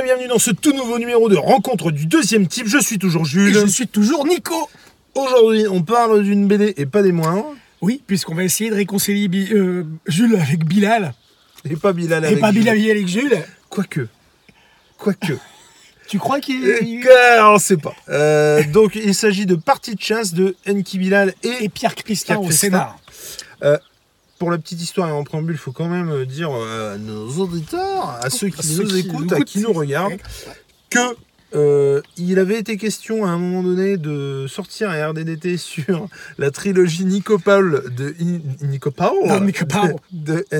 Et bienvenue dans ce tout nouveau numéro de rencontre du deuxième type. Je suis toujours Et Jules. je suis toujours Nico. Aujourd'hui, on parle d'une BD et pas des moindres. Oui, puisqu'on va essayer de réconcilier Bi- euh, Jules avec Bilal. Et pas Bilal et avec pas Jules. Bilal avec Jules. Quoique. Quoique. Tu crois qu'il Euh, est... on sait pas. Euh, donc, il s'agit de Partie de chasse de Enki Bilal et Et Pierre Christin au Christin. scénar. Pour la petite histoire et en préambule, il faut quand même euh, dire euh, à nos auditeurs, à ceux qui ceux nous qui écoutent, à qui nous regardent, que euh, il avait été question à un moment donné de sortir un RDDT sur la trilogie Nico Paul de Nico Paul Non, Nico Paul. de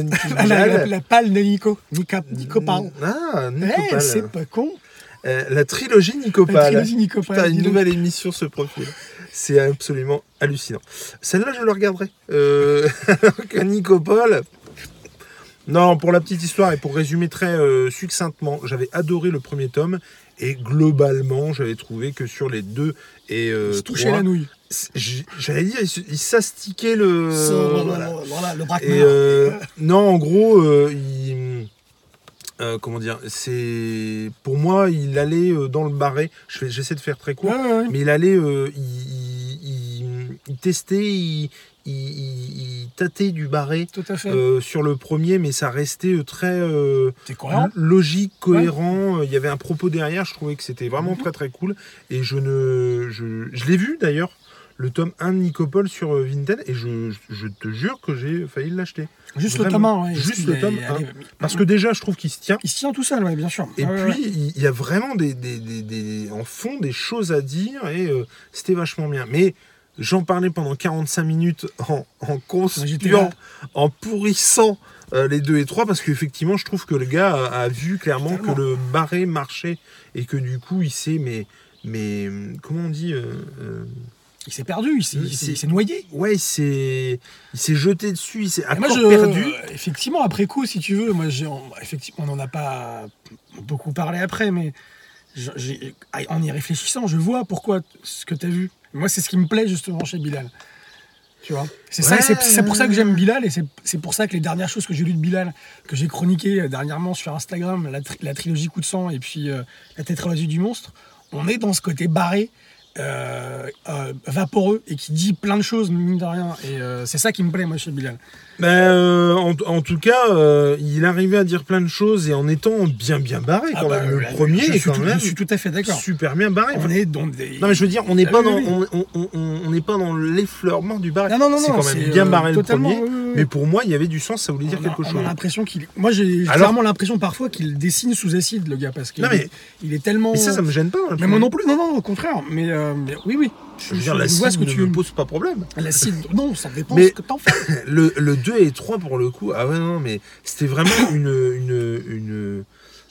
la, la, la de Nico. Nico, Nico Paul. Ah, Eh, Nico Paul. c'est pas con. Euh, la trilogie Nico La Paul. trilogie Nico Putain, Paul. une nouvelle émission ce profil. C'est absolument hallucinant. Celle-là, je le regarderai. Euh, alors que Nico Paul. Non, pour la petite histoire et pour résumer très euh, succinctement, j'avais adoré le premier tome et globalement, j'avais trouvé que sur les deux et euh, Il se la nouille. j'allais dire, il, s'astiquait le. Ça, voilà. voilà, le braquemar. Et euh, non, en gros, euh, il- euh, comment dire, c'est pour moi, il allait euh, dans le barré. Je fais- J'essaie de faire très court, Ouais, ouais, ouais. mais il allait, euh, il, il- il- il testait, il, tâtait du barré Tout à fait. sur le premier, mais ça restait très cohérent logique, cohérent. Il y avait un propos derrière. Je trouvais que c'était vraiment Mhm. très très cool. Et je ne, je, je l'ai vu d'ailleurs. Le tome 1 de Nicopol sur euh, Vinted et je, je te jure que j'ai failli l'acheter. Juste le tome 1. ouais. Juste le tome il est- 1. Parce que déjà, je trouve qu'il se tient. Il se tient tout seul, ouais, bien sûr. Et puis, ouais. il il y a vraiment des, des- des- des- en fond des choses à dire et euh, c'était vachement bien. Mais j'en parlais pendant 45 minutes en, en en pourrissant euh, les deux et trois parce qu'effectivement, je trouve que le gars a, a vu clairement Totalement. que le barré marchait et que du coup, il s'est, mais, mais comment on dit euh, Il s'est perdu, il s'est- il s'est c'est- il s'est noyé. Ouais, il s'est, il s'est jeté dessus, il s'est moi, je- perdu. euh, effectivement, après coup, si tu veux, moi, j'ai, on, effectivement, on n'en a pas beaucoup parlé après, mais j'ai- en y réfléchissant, je vois pourquoi ce que tu as vu. Moi, c'est ce qui me plaît justement chez Bilal. Tu vois? C'est ça, c'est, c'est pour ça que j'aime Bilal et c'est, c'est pour ça que les dernières choses que j'ai lues de Bilal, que j'ai chroniquées euh, dernièrement sur Instagram, la, tri- la trilogie Coup de sang et puis euh, la tétralogie du monstre, on est dans ce côté barré. Euh, euh, vaporeux et qui dit plein de choses mine de rien. Et euh, c'est ça qui me plaît moi chez Bilal Euh, en, en tout cas, euh, il arrivait à dire plein de choses et en étant bien bien barré Ah quand bah, même. Le là, premier je est suis quand tout- même je suis tout à fait d'accord super bien barré. on est dans des Non mais je veux dire, on n'est Ah pas oui, dans, oui, on, pas dans l'effleurement du barré. Non, non, non, c'est quand même bien euh, barré le premier. oui. Mais pour moi, il y avait du sens, ça voulait dire a, quelque on a chose. l'impression qu'il moi j'ai Alors- clairement l'impression parfois qu'il dessine sous acide le gars parce Non, mais- il est tellement Mais ça, ça me gêne pas. hein, mais moi non plus non non au contraire mais, euh, mais oui oui Je veux dire, je la vois ce que ne tu me pose pas problème. l'acide non ça dépend Mais- ce que t'en fais Le, le 2 et 3 pour le coup, ah ouais non mais c'était vraiment une, une, une,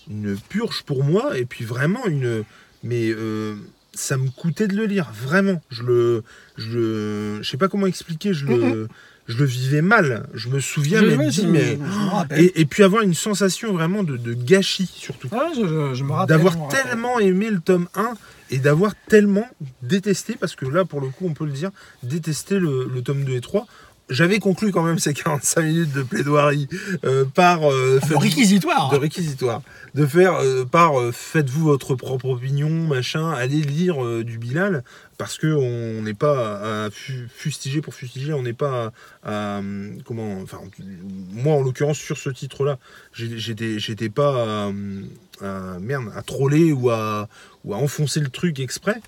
une purge pour moi et puis vraiment une mais euh, ça me coûtait de le lire vraiment. Je le je le- je sais pas comment expliquer, je le je le vivais mal. Je me souviens Je- mais rappelle. et, et puis avoir une sensation vraiment de, de gâchis surtout. Ouais, je, me rappelle D'avoir tellement aimé le tome 1 et d'avoir tellement détesté, parce que là, pour le coup, on peut le dire, détesté le, le tome 2 et 3. J'avais conclu quand même ces 45 minutes de plaidoirie euh, par euh, de faites- réquisitoire de réquisitoire, de faire euh, par euh, faites-vous votre propre opinion, machin, allez lire du Bilal, parce que on n'est pas à fu- fustiger pour fustiger, on n'est pas à, à, hum, comment, enfin moi en l'occurrence sur ce titre-là, j'étais j'étais pas à, à- merde à troller ou à ou à enfoncer le truc exprès.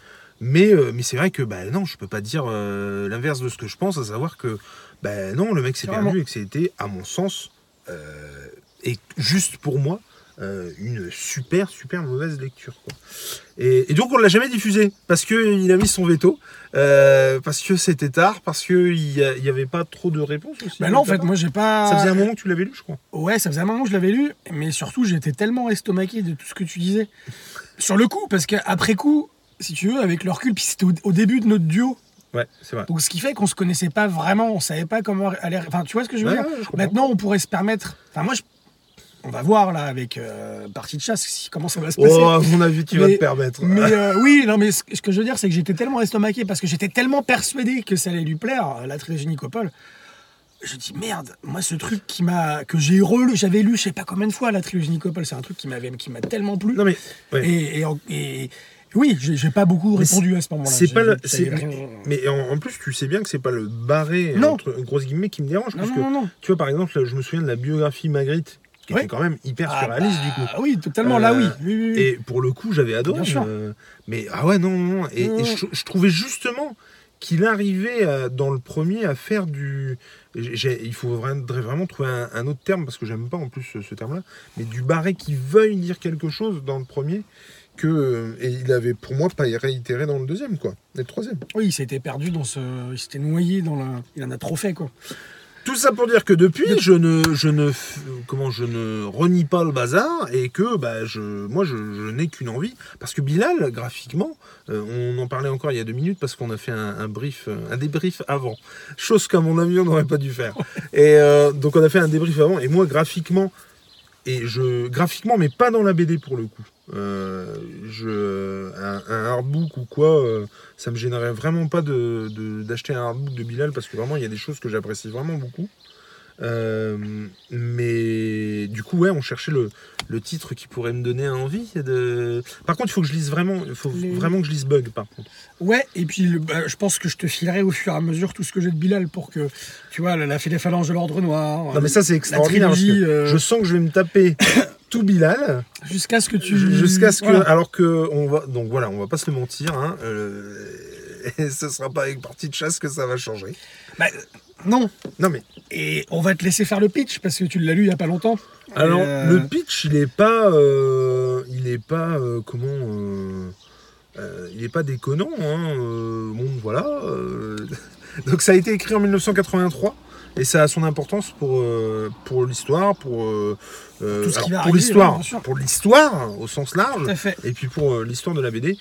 Mais, euh, mais c'est vrai que bah, non, je peux pas dire euh, l'inverse de ce que je pense, à savoir que bah, non, le mec s'est perdu et que c'était, à mon sens, euh, et juste pour moi, euh, une super, super mauvaise lecture. Quoi. Et, et donc on l'a jamais diffusé, parce qu'il a mis son veto, euh, parce que c'était tard, parce qu'il n'y avait pas trop de réponses aussi. bah non en fait moi j'ai pas Ça faisait un moment que tu l'avais lu, je crois. Ouais, ça faisait un moment que je l'avais lu, mais surtout j'étais tellement estomaqué de tout ce que tu disais. Sur le coup, parce qu'après coup, si tu veux, avec le recul, puis c'était au, au début de notre duo, Ouais, c'est vrai. donc ce qui fait qu'on se connaissait pas vraiment, on savait pas comment aller. Enfin, tu vois ce que je veux Ouais, dire ouais. Maintenant, on pourrait se permettre. Enfin, moi, je- on va voir là avec euh, partie de chasse comment ça va se passer. Oh, à mon avis, tu vas Mais- te permettre. Mais euh, oui, non, mais ce, ce que je veux dire, c'est que j'étais tellement estomaqué parce que j'étais tellement persuadé que ça allait lui plaire, la trilogie Nicopole. je dis merde, moi ce truc qui m'a que j'ai relu, j'avais lu je sais pas combien de fois la trilogie Nicopole, c'est un truc qui m'avait qui m'a tellement plu. Non mais ouais. Et, et, et- oui, j'ai pas beaucoup répondu à ce moment-là. c'est pas le- Mais en, en plus, tu sais bien que c'est pas le barré Non. entre grosses guillemets qui me dérange, Non, parce non, que tu vois par exemple, je me souviens de la biographie Magritte, qui était quand même hyper Ah, surréaliste bah, du coup. Oui, totalement. Là, Euh, oui. oui, oui, oui. Et pour le coup, j'avais adoré. Euh, mais ah ouais, non, non. Et, je, je trouvais justement qu'il arrivait à- dans le premier à faire du. il faudrait vraiment trouver un, un autre terme parce que j'aime pas en plus ce, ce terme-là, mais du barré qui veuille dire quelque chose dans le premier que euh, et il avait pour moi pas réitéré dans le deuxième quoi, et le troisième. Oui, il s'était perdu dans ce. Il s'était noyé dans le. Il en a trop fait, quoi. Tout ça pour dire que depuis, je ne, je ne, comment, je ne renie pas le bazar et que bah, je, moi, je, je n'ai qu'une envie. Parce que Bilal, graphiquement, euh, on en parlait encore il y a deux minutes parce qu'on a fait un, un brief, euh, un débrief avant. Chose qu'à mon avis, on n'aurait pas dû faire. Et euh, donc, on a fait un débrief avant. Et moi, graphiquement, et je, graphiquement, mais pas dans la BD pour le coup. Euh, je, un, un artbook ou quoi, euh, ça me gênerait vraiment pas de- de- d'acheter un artbook de Bilal parce que vraiment il y a des choses que j'apprécie vraiment beaucoup. Euh, mais du coup, ouais, on cherchait le, le titre qui pourrait me donner envie. De... Par contre, il faut que je lise vraiment, il faut Les- vraiment que je lise Bug. Par contre, Ouais, et puis le- bah, je pense que je te filerai au fur et à mesure tout ce que j'ai de Bilal pour que, tu vois, la, la fait des phalanges de l'ordre noir. non mais ça c'est extraordinaire. parce que trilogie, euh, Je sens que je vais me taper tout Bilal Jusqu'à ce que tu. jusqu'à ce que, Voilà. alors que on va, donc voilà, on va pas se le mentir. Hein, euh, et ce sera pas avec partie de chasse que ça va changer. Bah, non. Non mais Et on va te laisser faire le pitch parce que tu l'as lu il y a pas longtemps. Alors, euh, le pitch, il est pas. euh, il est pas. euh, comment. euh, euh, il est pas déconnant. Hein, euh, bon, voilà. euh, donc, ça a été écrit en 1983. Et ça a son importance pour, euh, pour l'histoire, pour, euh, euh, Tout ce qui va pour arriver, l'histoire, ouais, bien sûr. pour l'histoire au sens large, Tout à fait. et puis pour euh, l'histoire de la BD.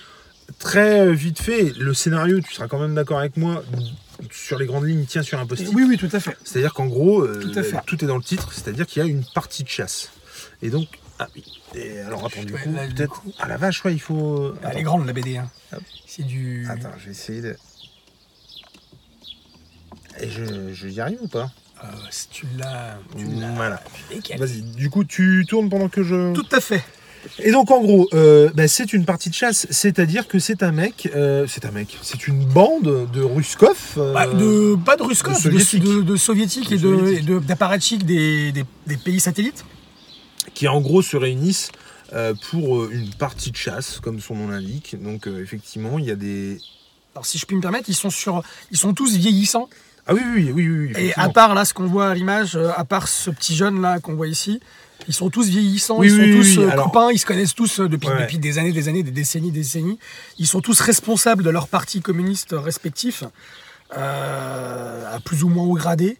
Très vite fait, le scénario, tu seras quand même d'accord avec moi, sur les grandes lignes, tient sur un post-it. Oui, oui, tout à fait. C'est-à-dire qu'en gros, euh, Tout à fait. tout est dans le titre, c'est-à-dire qu'il y a une partie de chasse. Et donc, ah oui. Et alors attends, du Ouais, coup, là, du peut-être. Ah la vache, ouais, il faut. Elle est grande la BD. Hein. Hop. C'est du. Attends, je vais essayer de. Et je, je y arrive ou pas? Euh, si tu l'as. Voilà. Vas-y, du coup, tu tournes pendant que je. Tout à fait. Et donc, en gros, euh, bah, c'est une partie de chasse, c'est-à-dire que c'est un mec. euh, c'est un mec, c'est une bande de Ruskov. euh, Bah, de, pas de Ruskov, de soviétiques. de- de soviétiques De et soviétiques. d'apparatchiks des, des- des pays satellites. qui en gros se réunissent euh, pour une partie de chasse, comme son nom l'indique. Donc, effectivement, il y a des. Alors si je puis me permettre, ils sont sur, ils sont tous vieillissants. Ah oui, oui, oui, oui. oui Et à part là, ce qu'on voit à l'image, euh, à part ce petit jeune là qu'on voit ici, ils sont tous vieillissants, Oui, ils sont oui, tous oui, euh, alors- copains, ils se connaissent tous euh, depuis, Ouais. depuis des années, des années, des décennies, des décennies. Ils sont tous responsables de leurs partis communistes respectifs, euh, à plus ou moins haut gradé.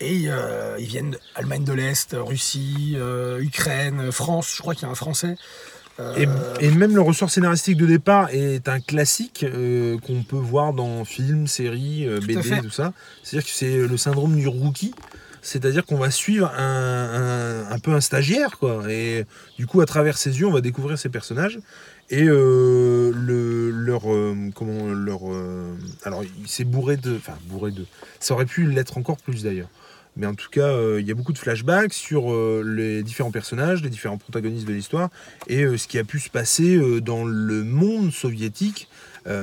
Et euh, ils viennent d'Allemagne de l'Est, Russie, euh, Ukraine, France, je crois qu'il y a un Français. Et, et même le ressort scénaristique de départ est un classique euh, qu'on peut voir dans films, séries, euh, BD, tout ça. C'est-à-dire que c'est le syndrome du rookie. C'est-à-dire qu'on va suivre un, un- un peu un stagiaire, quoi. Et du coup, à travers ses yeux, on va découvrir ces personnages. Et euh, le, leur. comment. Leur. alors, il s'est bourré de. Enfin, bourré de. Ça aurait pu l'être encore plus d'ailleurs. Mais en tout cas, euh, il y a beaucoup de flashbacks sur euh, les différents personnages, les différents protagonistes de l'histoire et euh, ce qui a pu se passer dans le monde soviétique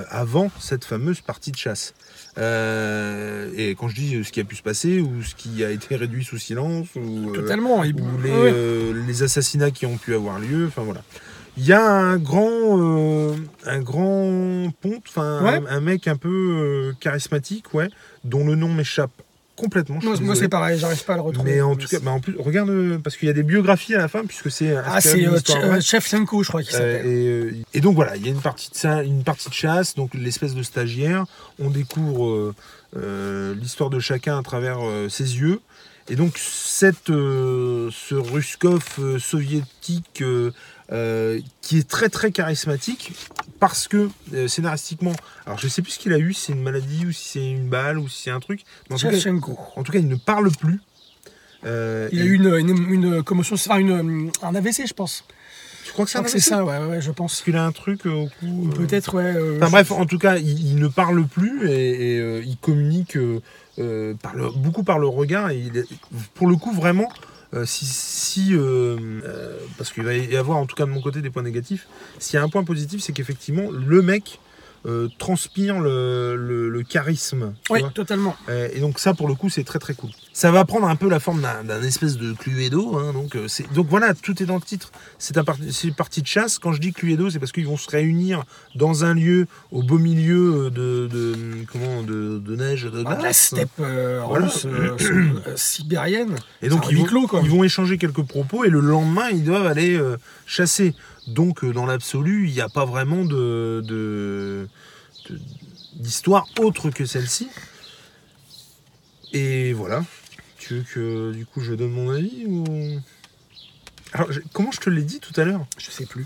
avant cette fameuse partie de chasse. Et quand je dis ce qui a pu se passer ou ce qui a été réduit sous silence ou, totalement. ou les, assassinats qui ont pu avoir lieu, enfin voilà. Il y a un grand, un grand ponte, enfin Ouais. un, un mec un peu charismatique, ouais, dont le nom m'échappe complètement. Moi, c'est pareil, j'arrive pas à le retrouver. Mais en tout cas, bah, en plus, regarde, euh, parce qu'il y a des biographies à la fin, puisque c'est Ah, c'est euh, vraie. euh, Shevchenko, je crois qu'il Euh, s'appelle. et, euh, et donc voilà, il y a une partie de ça, une partie de chasse, donc l'espèce de stagiaire. On découvre euh, l'histoire de chacun à travers ses yeux. Et donc cette, ce Ruskov soviétique euh, qui est très très charismatique parce que euh, scénaristiquement, alors je sais plus ce qu'il a eu, si c'est une maladie ou si c'est une balle ou si c'est un truc. Mais en, tout cas, en tout cas, il ne parle plus. Euh, Il a eu une, une, une commotion, enfin une, un AVC, je pense. tu crois que que c'est ça, ouais, ouais, je pense. Qu'il a un truc au cou. Peut-être, ouais. Enfin je- bref, en tout cas, il, il ne parle plus et, et, il communique par le- beaucoup par le regard. Et il pour le coup, vraiment, euh, si, si, euh, euh, parce qu'il va y avoir en tout cas de mon côté des points négatifs. S'il y a un point positif, c'est qu'effectivement, le mec euh, transpire le, le- le charisme. vois. totalement. Euh, et donc ça, pour le coup, c'est très très cool. Ça va prendre un peu la forme d'un espèce de Cluedo. Hein, donc, euh, donc voilà, tout est dans le titre. C'est un une partie de chasse. Quand je dis Cluedo, c'est parce qu'ils vont se réunir dans un lieu au beau milieu de, de comment de, de neige, de Bah, la steppe euh, Voilà. russe, sibérienne. Et donc ils vont, clos, ils vont échanger quelques propos et le lendemain ils doivent aller chasser. Donc euh, dans l'absolu, il n'y a pas vraiment de d'histoire autre que celle-ci. Et voilà. Tu veux que du coup je donne mon avis ou? Alors, je- comment je te l'ai dit tout à l'heure? Je sais plus.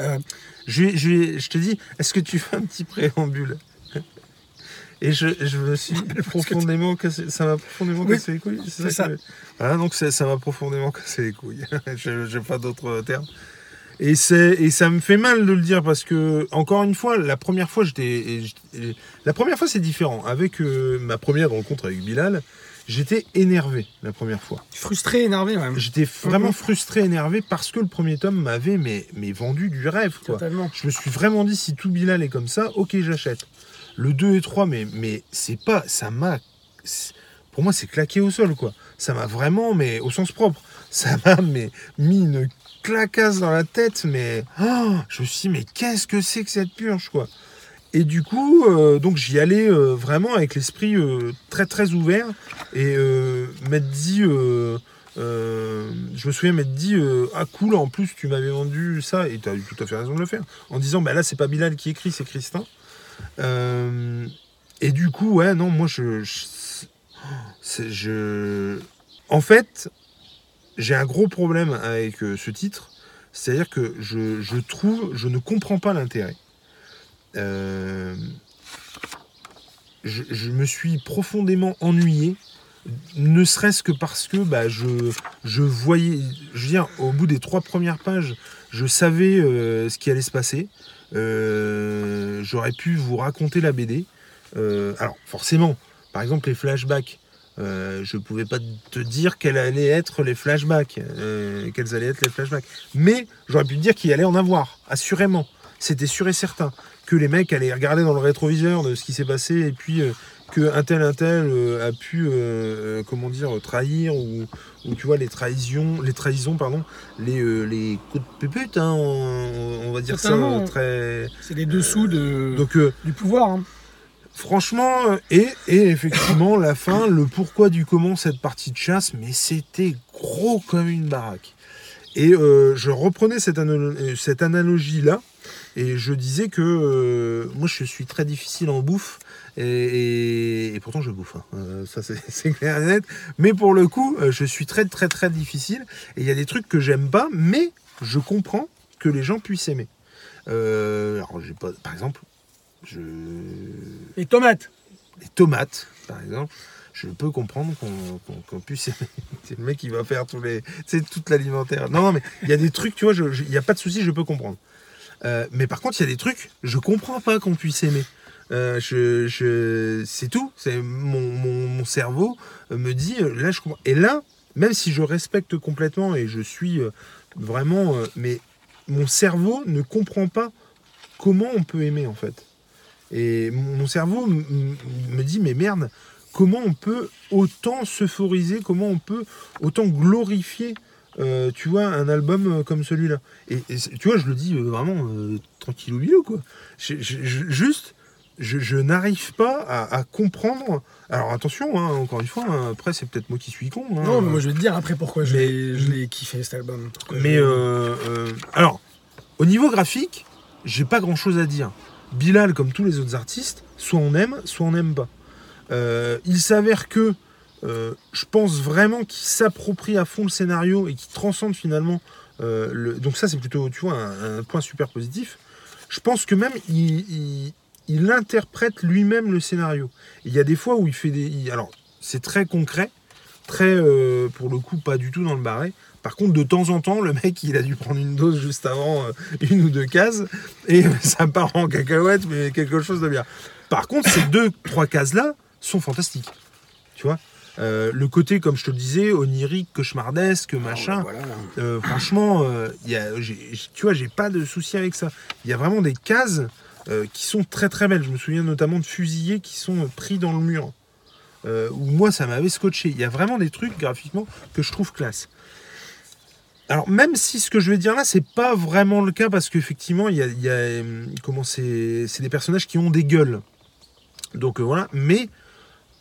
Euh, je, te dis, est-ce que tu fais un petit préambule? Et je, me suis profondément cassé, ça m'a profondément Oui, cassé les couilles. c'est ça. que- Voilà, donc ça ça m'a profondément cassé les couilles. je n'ai pas d'autres termes. Et, et ça me fait mal de le dire parce que, encore une fois, la première fois, j'étais. La première fois, c'est différent. Avec euh, ma première rencontre avec Bilal, j'étais énervé la première fois. frustré, énervé, même. J'étais vraiment Mhm. frustré, énervé parce que le premier tome m'avait mais, mais vendu du rêve. Quoi. Totalement. Je me suis vraiment dit, si tout Bilal est comme ça, ok, j'achète. Le 2 et 3, mais, mais c'est pas. Ça m'a. Pour moi, c'est claqué au sol, quoi. Ça m'a vraiment, mais au sens propre, ça m'a mais, mis une clacasse dans la tête, mais. oh, je me suis dit, mais qu'est-ce que c'est que cette purge, quoi et du coup, euh, donc j'y allais euh, vraiment avec l'esprit euh, très très ouvert et m'être dit, je me souviens m'être dit, ah cool, en plus tu m'avais vendu ça et tu as eu tout à fait raison de le faire, en disant, bah là c'est pas Bilal qui écrit, c'est Christin. Et du coup, ouais, non, moi je, je, je- en fait, j'ai un gros problème avec euh, ce titre, c'est-à-dire que je, trouve, je ne comprends pas l'intérêt. Euh, je, me suis profondément ennuyé, ne serait-ce que parce que bah, je, je voyais, je veux dire, au bout des trois premières pages, je savais euh, ce qui allait se passer. J'aurais pu vous raconter la BD. Alors, forcément, par exemple, les flashbacks. Euh, je pouvais pas te dire quels allaient être les flashbacks, euh, quels allaient être les flashbacks. Mais j'aurais pu te dire qu'il allait en avoir, assurément. C'était sûr et certain que les mecs allaient regarder dans le rétroviseur de ce qui s'est passé et puis euh, que un tel un tel euh, a pu comment dire trahir ou, ou tu vois les trahisons les trahisons pardon les les coups de pépute hein, on, on va dire Totalement. ça très C'est les dessous de, donc du pouvoir. hein. Franchement, euh, et, effectivement, la fin, le pourquoi du comment cette partie de chasse, mais c'était gros comme une baraque. Et euh, je reprenais euh, cette analogie-là, et je disais que moi je suis très difficile en bouffe, et, pourtant je bouffe, hein. Ça c'est clair et net, mais pour le coup, je suis très très très difficile, et il y a des trucs que j'aime pas, mais je comprends que les gens puissent aimer. Alors, par exemple, je, Les tomates. les tomates, par exemple, je peux comprendre qu'on qu'on- qu'on puisse. c'est le mec qui va faire tous les, c'est toute l'alimentaire. Non, non, mais il y a des trucs, tu vois, il n'y a pas de souci, je peux comprendre. Euh, mais par contre, il y a des trucs, je comprends pas qu'on puisse aimer. Euh, je, je- c'est tout. C'est mon, mon- mon cerveau me dit euh, là je comprends. Et là, même si je respecte complètement et je suis vraiment, mais mon cerveau ne comprend pas comment on peut aimer en fait. Et mon cerveau me dit mais merde, comment on peut autant s'euphoriser, comment on peut autant glorifier, euh, tu vois, un album euh, comme celui-là? Et, tu vois, je le dis euh, vraiment euh, tranquille au milieu, quoi. Je- je- je- juste, je, n'arrive pas à, à comprendre. Alors attention, hein, encore une fois, hein, après c'est peut-être moi qui suis con. hein. Non, mais moi je vais te dire après pourquoi je Mais- l'ai je l'ai kiffé cet album. Pourquoi Mais alors, au niveau graphique, j'ai pas grand chose à dire. Bilal, comme tous les autres artistes, soit on aime, soit on n'aime pas. Euh, il s'avère que euh, je pense vraiment qu'il s'approprie à fond le scénario et qu'il transcende finalement. euh, le... Donc, ça, c'est plutôt, tu vois, un, point super positif. Je pense que même il, interprète lui-même le scénario. Il y a des fois où il fait des. Alors, c'est très concret, très, pour le coup, pas du tout dans le barré. Par contre, de temps en temps, le mec, il a dû prendre une dose juste avant euh, une ou deux cases, et ça part en cacahuète, mais quelque chose de bien. Par contre, ces deux, trois cases-là sont fantastiques. Tu vois Euh, le côté, comme je te le disais, onirique, cauchemardesque, machin. Voilà. Euh, franchement, y a, tu vois, j'ai pas de souci avec ça. Il y a vraiment des cases qui sont très très belles. Je me souviens notamment de fusillés qui sont pris dans le mur. Euh, où moi, ça m'avait scotché. Il y a vraiment des trucs graphiquement que je trouve classe. Alors, même si ce que je vais dire là, c'est pas vraiment le cas parce qu'effectivement, il y a, il y a, euh, comment c'est, c'est des personnages qui ont des gueules. Donc euh, voilà, mais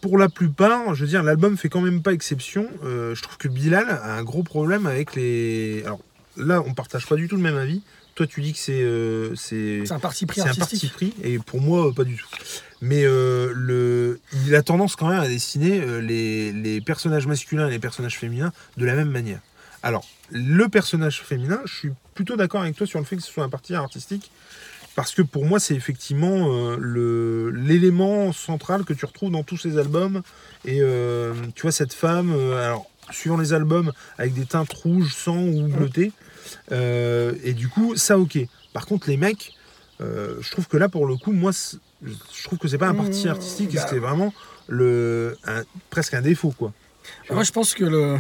pour la plupart, je veux dire, l'album fait quand même pas exception. Euh, je trouve que Bilal a un gros problème avec les. Alors là, on partage pas du tout le même avis. Toi, tu dis que c'est euh, c'est C'est un parti pris c'est un parti pris, et pour moi, pas du tout. Mais le, il a tendance quand même à dessiner les, les personnages masculins et les personnages féminins de la même manière. Alors, le personnage féminin, je suis plutôt d'accord avec toi sur le fait que ce soit un parti artistique, parce que pour moi, c'est effectivement euh, l'élément central que tu retrouves dans tous ces albums. Et euh, tu vois, cette femme, euh, alors, suivant les albums, avec des teintes rouges, sang ou bleutées. Euh, et du coup, ça, ok. Par contre, les mecs, je trouve que là, pour le coup, moi, c'est- je trouve que c'est pas un parti Mmh, artistique, bah. c'était vraiment le, un- presque un défaut, quoi. Moi, je pense que le,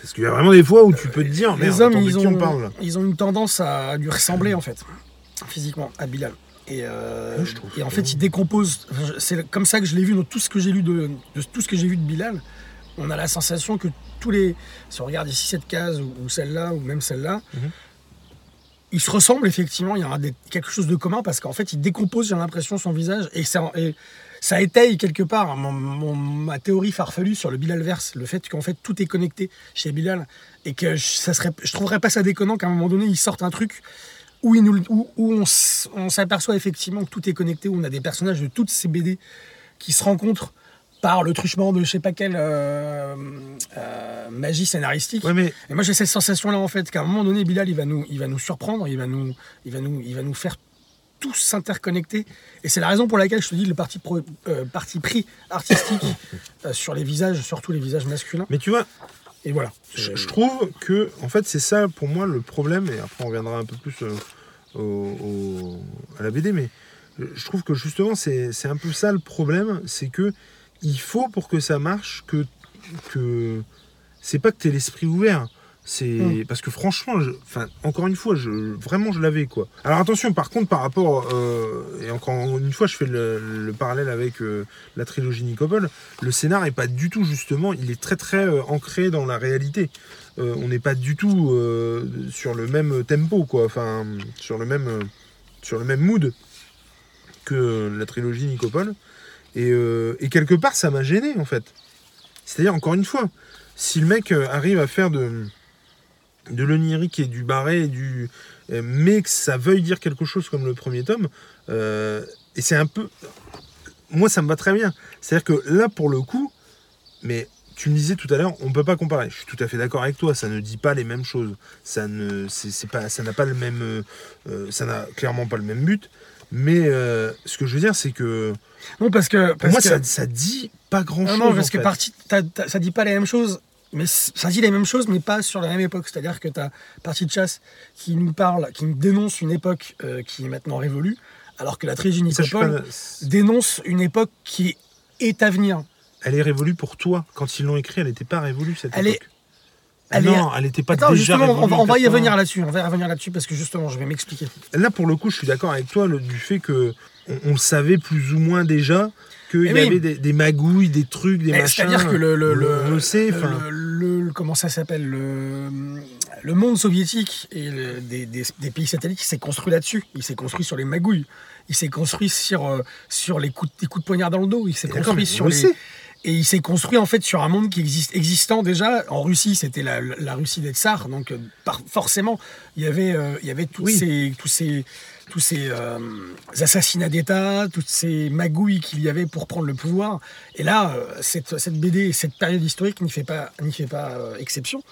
Parce qu'il y a vraiment des fois où tu peux te dire, les hommes, ils on ont, parle ils ont une tendance à lui ressembler, en fait, physiquement, à Bilal. Et, euh, et en fait, il décompose. C'est comme ça que je l'ai vu dans tout ce que j'ai lu de, de tout ce que j'ai vu de Bilal. On a la sensation que tous les, si on regarde ici cette case ou, ou celle-là ou même celle-là, Mhm. ils se ressemblent effectivement. Il y a des- quelque chose de commun parce qu'en fait, il décompose, j'ai l'impression, son visage et ça, et ça étaye quelque part mon- mon- ma théorie farfelue sur le Bilal verse, le fait qu'en fait tout est connecté chez Bilal et que je, ça serait, je trouverais pas ça déconnant qu'à un moment donné, il sorte un truc où, il nous, où, où on, s'aperçoit effectivement que tout est connecté, où on a des personnages de toutes ces BD qui se rencontrent par le truchement de je sais pas quelle euh, euh, magie scénaristique. Ouais, mais Et moi j'ai cette sensation là en fait qu'à un moment donné Bilal il va nous, il va nous surprendre, il va nous, il va nous, il va nous faire tous s'interconnecter. Et c'est la raison pour laquelle je te dis le parti, pro- euh, parti pris artistique euh, sur les visages, surtout les visages masculins. Mais tu vois, Et voilà. je, je trouve que, en fait, c'est ça pour moi le problème, et après on reviendra un peu plus euh, au- au- à la BD, mais je trouve que justement c'est un peu ça le problème, c'est que il faut pour que ça marche que, que c'est pas que tu l'esprit ouvert. C'est Mm. parce que franchement, je- enfin encore une fois, je, vraiment je l'avais quoi. Alors attention, par contre, par rapport euh, et encore une fois, je fais le, le parallèle avec euh, la trilogie Nicopol. Le scénar est pas du tout justement, il est très très euh, ancré dans la réalité. On n'est pas du tout sur le même tempo quoi, enfin sur le même sur le même mood que la trilogie Nicopol. Et, et quelque part, ça m'a gêné en fait. C'est-à-dire encore une fois, si le mec arrive à faire de de l'onirique et du barré et du euh, mais que ça veuille dire quelque chose comme le premier tome euh, et c'est un peu moi ça me va très bien c'est à dire que là pour le coup mais tu me disais tout à l'heure on peut pas comparer je suis tout à fait d'accord avec toi ça ne dit pas les mêmes choses ça ne c'est pas ça n'a pas le même euh, ça n'a clairement pas le même but mais euh, ce que je veux dire c'est que Non parce que parce moi que, ça, ça dit pas grand non, chose non, parce que fait. ça dit pas les mêmes choses. Mais ça dit les mêmes choses, mais pas sur la même époque. C'est-à-dire que tu as Partie de chasse qui nous parle, qui nous dénonce une époque euh, qui est maintenant révolue, alors que la trilogie pas- dénonce une époque qui est à venir. elle est révolue pour toi quand ils l'ont écrit elle n'était pas révolue cette Elle est- époque elle non, elle n'était pas Attends, déjà justement, on révolue va, on va y 80. revenir là-dessus. On va y revenir là-dessus parce que justement, je vais m'expliquer. Là, pour le coup, je suis d'accord avec toi le- du fait que on, savait plus ou moins déjà qu'il y Eh oui. avait des, des magouilles, des trucs, des Mais machins. C'est-à-dire que le, le, sait. comment ça s'appelle le, le monde soviétique et des, des- des pays satellites, il s'est construit là-dessus. Il s'est construit sur les magouilles. Il s'est construit sur, euh, sur les, coups, de- les coups de poignard dans le dos. Il s'est construit on sur le les. sait. Et il s'est construit en fait sur un monde qui existe, existant déjà. En Russie, c'était la, la Russie des tsars, donc euh, par- forcément, il y avait, euh, il y avait tous Oui. ces, tous ces, tous ces euh, assassinats d'État, toutes ces magouilles qu'il y avait pour prendre le pouvoir. Et là, euh, cette, cette BD, cette période historique n'y fait pas, n'y fait pas euh, exception.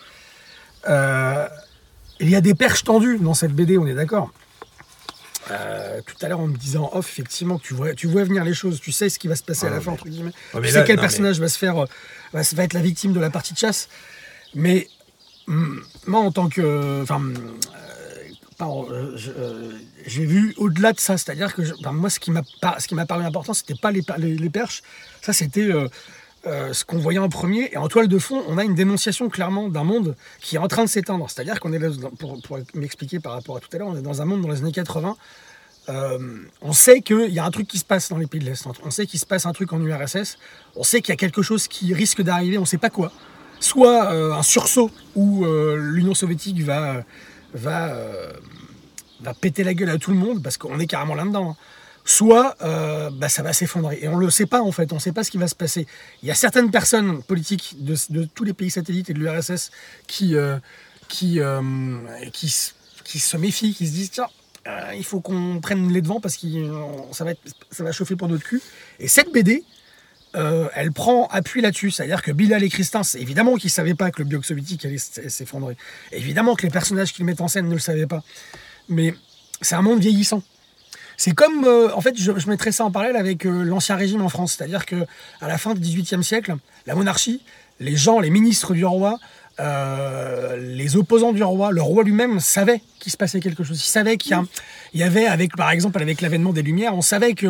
Il y a des perches tendues dans cette BD, on est d'accord. Tout à l'heure, en me disant off, effectivement, tu vois, tu vois venir les choses, tu sais ce qui va se passer à Ah, la fin, mais- entre guillemets. Ah, tu là, sais quel non, mais- personnage va se faire, va, va être la victime de la partie de chasse. Mais hum, moi, en tant que. Enfin, j'ai vu au-delà de ça, c'est-à-dire que moi, ce qui m'a ce qui m'a paru important, c'était pas les, per- les, les perches, ça c'était euh, euh, ce qu'on voyait en premier. Et en toile de fond, on a une dénonciation clairement d'un monde qui est en train de s'éteindre. C'est-à-dire qu'on est là, pour, m'expliquer par rapport à tout à l'heure, on est dans un monde dans les années 80. euh, on sait qu'il y a un truc qui se passe dans les pays de l'Est. On sait qu'il se passe un truc en URSS. On sait qu'il y a quelque chose qui risque d'arriver. On ne sait pas quoi. Soit euh, un sursaut où euh, l'Union soviétique va, va, euh, va péter la gueule à tout le monde parce qu'on est carrément là-dedans. hein. Soit euh, bah, ça va s'effondrer. Et on ne le sait pas en fait. On ne sait pas ce qui va se passer. Il y a certaines personnes politiques de, tous les pays satellites et de l'URSS qui, euh, qui, qui, se méfient, qui se disent tiens, il faut qu'on prenne les devants parce que ça va, ça va chauffer pour notre cul. Et cette BD, euh, elle prend appui là-dessus. C'est-à-dire que Bilal et Christin, évidemment qu'ils ne savaient pas que le bloc soviétique allait s'effondrer. Évidemment que les personnages qu'ils mettent en scène ne le savaient pas. Mais c'est un monde vieillissant. C'est comme, euh, en fait, je, mettrais ça en parallèle avec euh, l'ancien régime en France. C'est-à-dire que à la fin du XVIIIe siècle, la monarchie, les gens, les ministres du roi, les opposants du roi, le roi lui-même savait qu'il se passait quelque chose. Il savait qu'il y, y avait, avec, par exemple, avec l'avènement des Lumières, on savait que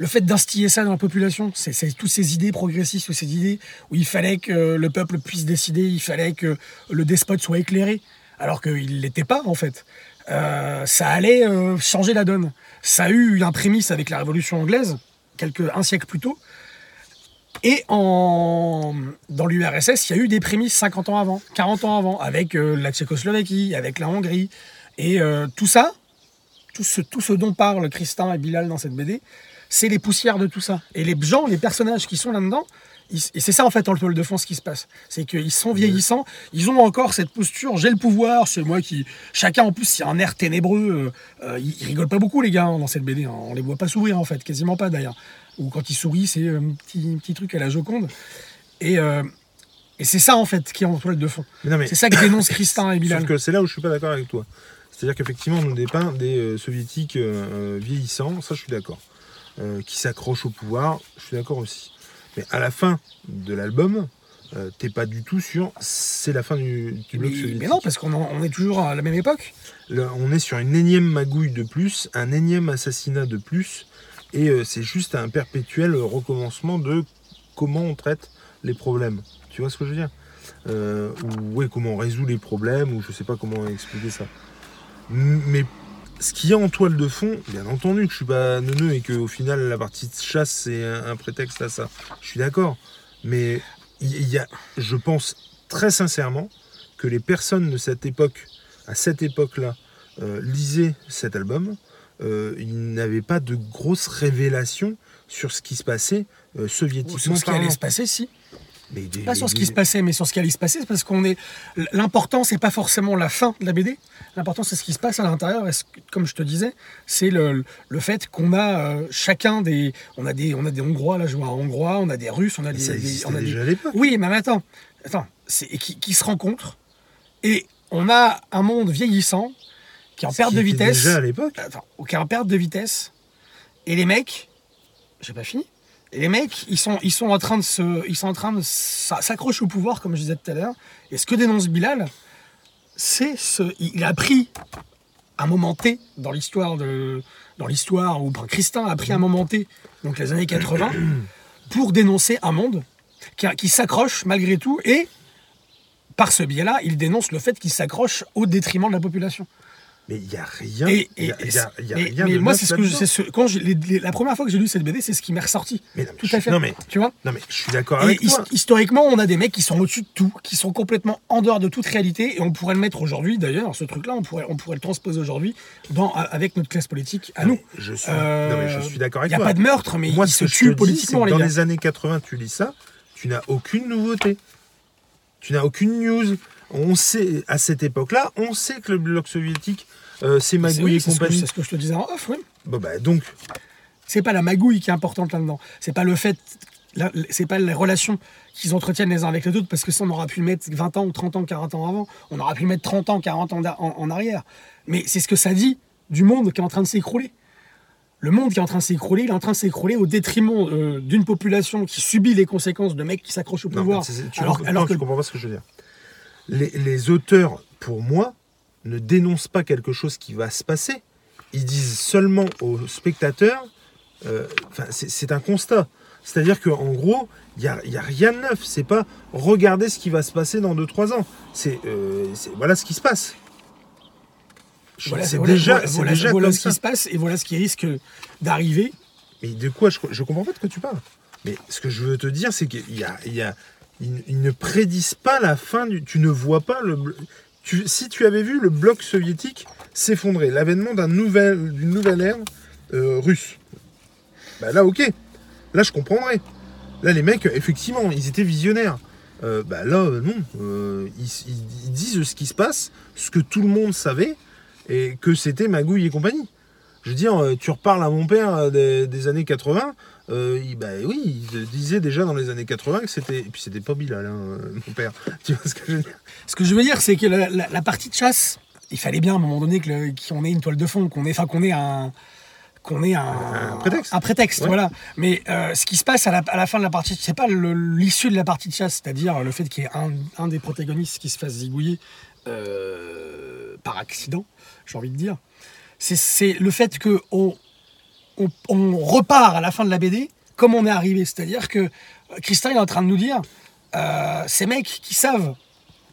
le fait d'instiller ça dans la population, c'est toutes ces idées progressistes, toutes ces idées où il fallait que le peuple puisse décider, il fallait que le despote soit éclairé, alors qu'il ne l'était pas en fait. Euh, ça allait euh, changer la donne. Ça a eu un prémisse avec la Révolution anglaise, un siècle plus tôt. Et dans l'URSS, il y a eu des prémices 50 ans avant, 40 ans avant, avec euh, la Tchécoslovaquie, avec la Hongrie. Et tout ça, tout ce, tout ce dont parlent Christin et Bilal dans cette BD, c'est les poussières de tout ça. Et les gens, les personnages qui sont là-dedans, et c'est ça en fait en toile de fond ce qui se passe. C'est qu'ils sont vieillissants, ils ont encore cette posture, j'ai le pouvoir, c'est moi qui... Chacun en plus, il y a un air ténébreux, euh, euh, ils, ils rigolent pas beaucoup les gars hein, dans cette BD, hein. on les voit pas sourire en fait, quasiment pas d'ailleurs. Ou quand ils sourient, c'est euh, un petit, petit truc à la Joconde. Et, euh, et c'est ça en fait qui est en toile de fond. Mais C'est ça que dénoncent Christin et. Sauf que c'est là où je suis pas d'accord avec toi. C'est-à-dire qu'effectivement, on nous dépeint des soviétiques vieillissants, ça je suis d'accord. Euh, qui s'accrochent au pouvoir, je suis d'accord aussi. Mais à la fin de l'album, euh, t'es pas du tout sur c'est la fin du, du bloc Mais, soviétique. mais non, parce qu'on on est toujours à la même époque. Là, on est sur une énième magouille de plus, un énième assassinat de plus, et euh, c'est juste un perpétuel recommencement de comment on traite les problèmes. Tu vois ce que je veux dire? Euh, Ou ouais, comment on résout les problèmes, ou je sais pas comment expliquer ça. Mais ce qu'il y a en toile de fond, bien entendu que je suis pas neuneux et qu'au final la partie de chasse c'est un, un prétexte à ça. Je suis d'accord. Mais il y a, je pense très sincèrement que les personnes de cette époque, à cette époque-là, euh, lisaient cet album. Euh, ils n'avaient pas de grosses révélations sur ce qui se passait euh, soviétiquement sur ce qui allait se passer, si. Mais des- Pas sur ce des- qui se passait, mais sur ce qui allait se passer, parce qu'on est. L'important, c'est pas forcément la fin de la BD. L'important, c'est ce qui se passe à l'intérieur. Et ce que- comme je te disais, c'est le, le fait qu'on a euh, chacun des. On a des, on a des Hongrois, là, je vois un Hongrois, on a des Russes, on a Mais des. ça des- on a des- déjà à l'époque. Oui, mais attends, attends, c'est qui, qui se rencontrent et on a un monde vieillissant qui est en perte de vitesse, Déjà à l'époque. Attends, qui est en perte de vitesse et les mecs, j'ai pas fini. Les mecs, ils sont, en train de s'accrocher au pouvoir, comme je disais tout à l'heure. Et ce que dénonce Bilal, c'est ce, il a pris un moment T dans l'histoire de, dans l'histoire où Christin a pris un moment T, donc les années 80, pour dénoncer un monde qui s'accroche malgré tout et par ce biais-là, il dénonce le fait qu'il s'accroche au détriment de la population. Mais il n'y a rien. Et, il y a, et- il y a- il y a mais- rien mais de moi, c'est ce que je- ce, quand je- les- les- la première fois que j'ai lu cette BD, c'est ce qui m'est ressorti. Mais non, mais Tout je- à fait. Non mais, Tu vois non mais je suis d'accord avec his- toi. historiquement, on a des mecs qui sont au-dessus de tout, qui sont complètement en dehors de toute réalité, et on pourrait le mettre aujourd'hui, d'ailleurs, ce truc-là, on pourrait, on pourrait le transposer aujourd'hui dans- avec notre classe politique à Non, nous. Je suis, Euh, non mais je suis d'accord Il avec n'y a toi. pas de meurtre, mais Moi, ils se tuent politiquement, les dans gars. les années 80, tu lis ça, tu n'as aucune nouveauté. Tu n'as aucune news. On sait, à cette époque-là, on sait que le bloc soviétique, euh, c'est magouille oui, et c'est ce, que je- compagnie. c'est ce que je te disais en off, oui. Bon, bah, donc, C'est pas la magouille qui est importante là-dedans. C'est pas le fait. C'est pas les relations qu'ils entretiennent les uns avec les autres, parce que ça, on aurait pu le mettre 20 ans, ou 30 ans, 40 ans avant. On aurait pu le mettre 30 ans, 40 ans en, en arrière. Mais c'est ce que ça dit du monde qui est en train de s'écrouler. Le monde qui est en train de s'écrouler, il est en train de s'écrouler au détriment euh, d'une population qui subit les conséquences de mecs qui s'accrochent au pouvoir. tu, alors non, alors que tu comprends pas ce que je veux dire. Les, les auteurs, pour moi, ne dénoncent pas quelque chose qui va se passer. Ils disent seulement aux spectateurs, euh, c'est un constat. C'est-à-dire qu'en gros, il n'y a, y a rien de neuf. C'est pas regarder ce qui va se passer dans 2-3 ans. C'est euh, c'est- voilà ce qui se passe. Voilà, c'est voilà- déjà, voilà- c'est voilà- déjà voilà comme ce ça. qui se passe et voilà ce qui risque d'arriver. Mais de quoi je, je comprends pas de quoi tu parles. Mais ce que je veux te dire, c'est qu'il y a, il y a, ils, ne prédisent pas la fin du. Tu ne vois pas le. si tu avais vu le bloc soviétique s'effondrer, l'avènement nouvel, d'une nouvelle ère euh, russe, bah là, ok. Là, je comprendrais. Là, les mecs, effectivement, ils étaient visionnaires. Euh, bah là, euh, non. Euh, ils, disent ce qui se passe, ce que tout le monde savait, et que c'était Magouille et compagnie. Je veux dire, tu reparles à mon père des, des années 80, euh, il, bah oui, il disait déjà dans les années 80 que c'était. Et puis c'était pas Bilal, hein, euh, mon père. Tu vois ce que je veux dire? Ce que je veux dire, c'est que la, la- la partie de chasse, il fallait bien à un moment donné qu'on ait une toile de fond, qu'on ait, qu'on ait un qu'on ait un, Un prétexte. un prétexte, Ouais. voilà. Mais euh, ce qui se passe à la, à la fin de la partie, c'est pas l'issue de la partie de chasse, c'est-à-dire le fait qu'il y ait un, un des protagonistes qui se fasse zigouiller euh, par accident, j'ai envie de dire. C'est- C'est le fait que on, on, repart à la fin de la BD comme on est arrivé, c'est-à-dire que euh, Christin est en train de nous dire euh, ces mecs qui savent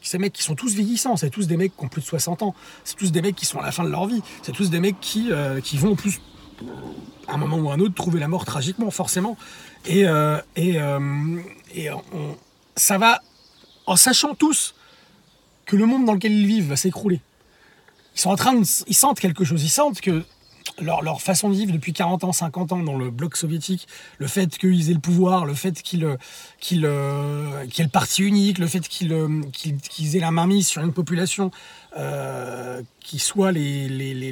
ces mecs qui sont tous vieillissants, c'est tous des mecs qui ont plus de 60 ans, c'est tous des mecs qui sont à la fin de leur vie, c'est tous des mecs qui, euh, qui vont en plus, à un moment ou à un autre, trouver la mort tragiquement, forcément. Et, euh, ça va, en sachant tous que le monde dans lequel ils vivent va s'écrouler. Ils sont en train de, ils sentent quelque chose, ils sentent que leur, façon de vivre depuis 40 ans, 50 ans dans le bloc soviétique, le fait qu'ils aient le pouvoir, le fait qu'ils euh, euh, qu'il y ait le parti unique, le fait qu'ils euh, qu'ils aient la mainmise sur une population qui soit les, les, les,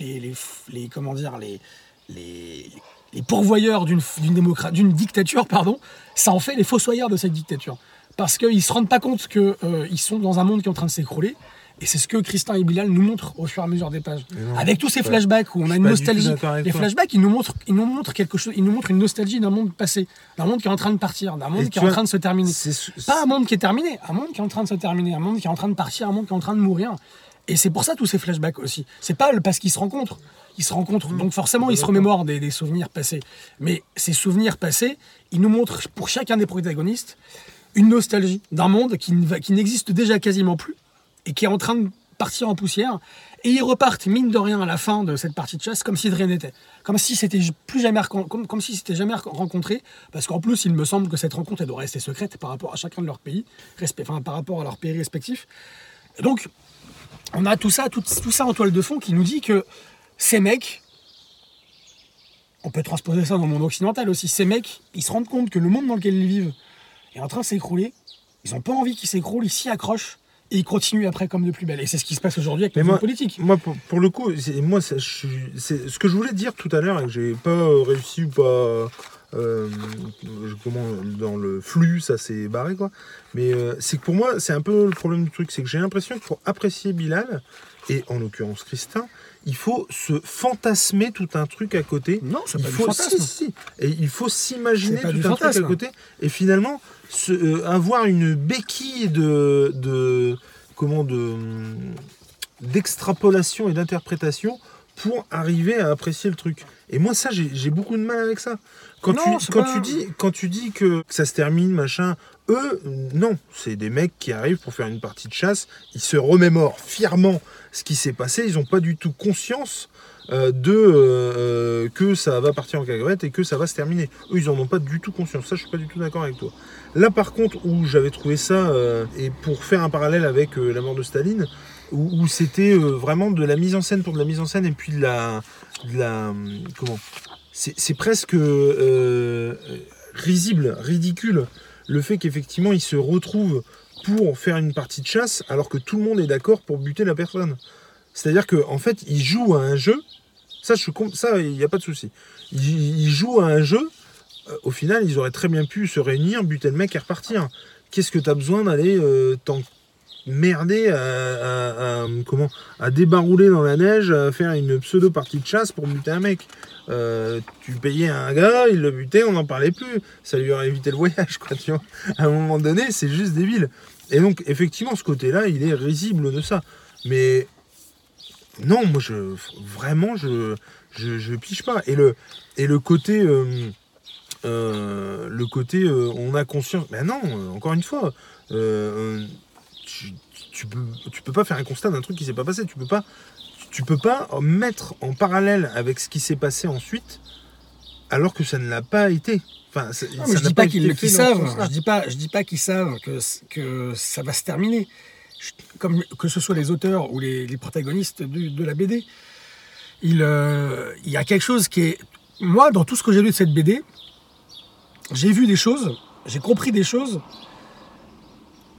les, comment dire, les, les, les pourvoyeurs d'une d'une dictature, pardon, ça en fait les fossoyeurs de cette dictature. Parce qu'ils ne se rendent pas compte qu'ils sont dans un monde qui est en train de s'écrouler. Et c'est ce que Christin et Bilal nous montrent au fur et à mesure des pages. Non, Avec tous ces pas- flashbacks où on a une nostalgie. Les flashbacks, ils nous montrent, ils nous montrent quelque chose, ils nous montrent une nostalgie d'un monde passé, d'un monde qui est en train de partir, d'un monde Et qui est en train de se terminer. Pas un monde qui est terminé, un monde qui est en train de se terminer, un monde qui est en train de partir, un monde qui est en train de mourir. Et c'est pour ça tous ces flashbacks aussi. C'est pas parce qu'ils se rencontrent. Ils se rencontrent, donc forcément ils se remémorent des, des souvenirs passés. Mais ces souvenirs passés, ils nous montrent pour chacun des protagonistes une nostalgie d'un monde qui n'existe déjà quasiment plus et qui est en train de partir en poussière. Et ils repartent, mine de rien, à la fin de cette partie de chasse, comme si de rien n'était. Comme si c'était plus jamais, comme, si c'était jamais rencontré. Parce qu'en plus, il me semble que cette rencontre, doit rester secrète par rapport à chacun de leurs pays, respe- enfin, par rapport à leurs pays respectifs. Donc, on a tout ça, tout, tout ça en toile de fond qui nous dit que ces mecs, on peut transposer ça dans le monde occidental aussi, ces mecs, ils se rendent compte que le monde dans lequel ils vivent est en train de s'écrouler. Ils n'ont pas envie qu'il s'écroule, ils s'y accrochent et ils continuent après comme de plus belle. Et c'est ce qui se passe aujourd'hui avec les moi- politiques. Moi, pour, pour le coup, moi, c'est ce que je voulais dire tout à l'heure et que j'ai pas euh, réussi ou pas. euh, comment dans le flux, ça s'est barré quoi. Mais euh, c'est que pour moi, c'est un peu le problème du truc, c'est que j'ai l'impression que pour apprécier Bilal et en l'occurrence Christin, il faut se fantasmer tout un truc à côté. Non, c'est pas du faut, fantasme. si, si. Et il faut s'imaginer tout un truc à côté. Et finalement, se- euh, avoir une béquille de, de comment de d'extrapolation et d'interprétation pour arriver à apprécier le truc. Et moi, ça, j'ai beaucoup de mal avec ça. Quand, Non, tu, c'est quand, pas- tu dis, quand tu dis que ça se termine, machin, eux, non. C'est des mecs qui arrivent pour faire une partie de chasse. Ils se remémorent fièrement ce qui s'est passé. Ils n'ont pas du tout conscience euh, de euh, que ça va partir en cacahuète et que ça va se terminer. Eux, ils n'en ont pas du tout conscience. Ça, je suis pas du tout d'accord avec toi. Là, par contre, où j'avais trouvé ça, euh, et pour faire un parallèle avec euh, la mort de Staline, où, c'était euh, vraiment de la mise en scène pour de la mise en scène et puis de la, de la comment C'est presque euh, risible, ridicule, le fait qu'effectivement ils se retrouvent pour faire une partie de chasse alors que tout le monde est d'accord pour buter la personne. C'est-à-dire qu'en en fait, ils jouent à un jeu. Ça, je ça, il n'y a pas de souci. Ils, jouent à un jeu. euh, au final, ils auraient très bien pu se réunir, buter le mec et repartir. Qu'est-ce que tu as besoin d'aller euh, t'emmerder à, à- à- comment, à débarouler dans la neige, à faire une pseudo partie de chasse pour buter un mec Euh, Tu payais un gars, il le butait, on n'en parlait plus. Ça lui aurait évité le voyage, quoi, tu vois. À un moment donné, c'est juste débile. Et donc, effectivement, ce côté-là, il est risible de ça. Mais non, moi, je, vraiment, je, je, pige pas. Et le, et le côté, euh, euh, le côté, euh, on a conscience. Mais non, euh, encore une fois, euh, tu, tu peux, tu peux pas faire un constat d'un truc qui s'est pas passé. Tu peux pas, tu peux pas mettre en parallèle avec ce qui s'est passé ensuite, alors que ça ne l'a pas été. Enfin, ça, Non, ça mais je dis pas qu'ils savent. Je dis pas, je dis pas qu'ils savent que, que ça va se terminer. Je- Comme que ce soit les auteurs ou les, les protagonistes de la BD, il, euh, il y a quelque chose qui est. Moi, dans tout ce que j'ai lu de cette BD, j'ai vu des choses, j'ai compris des choses.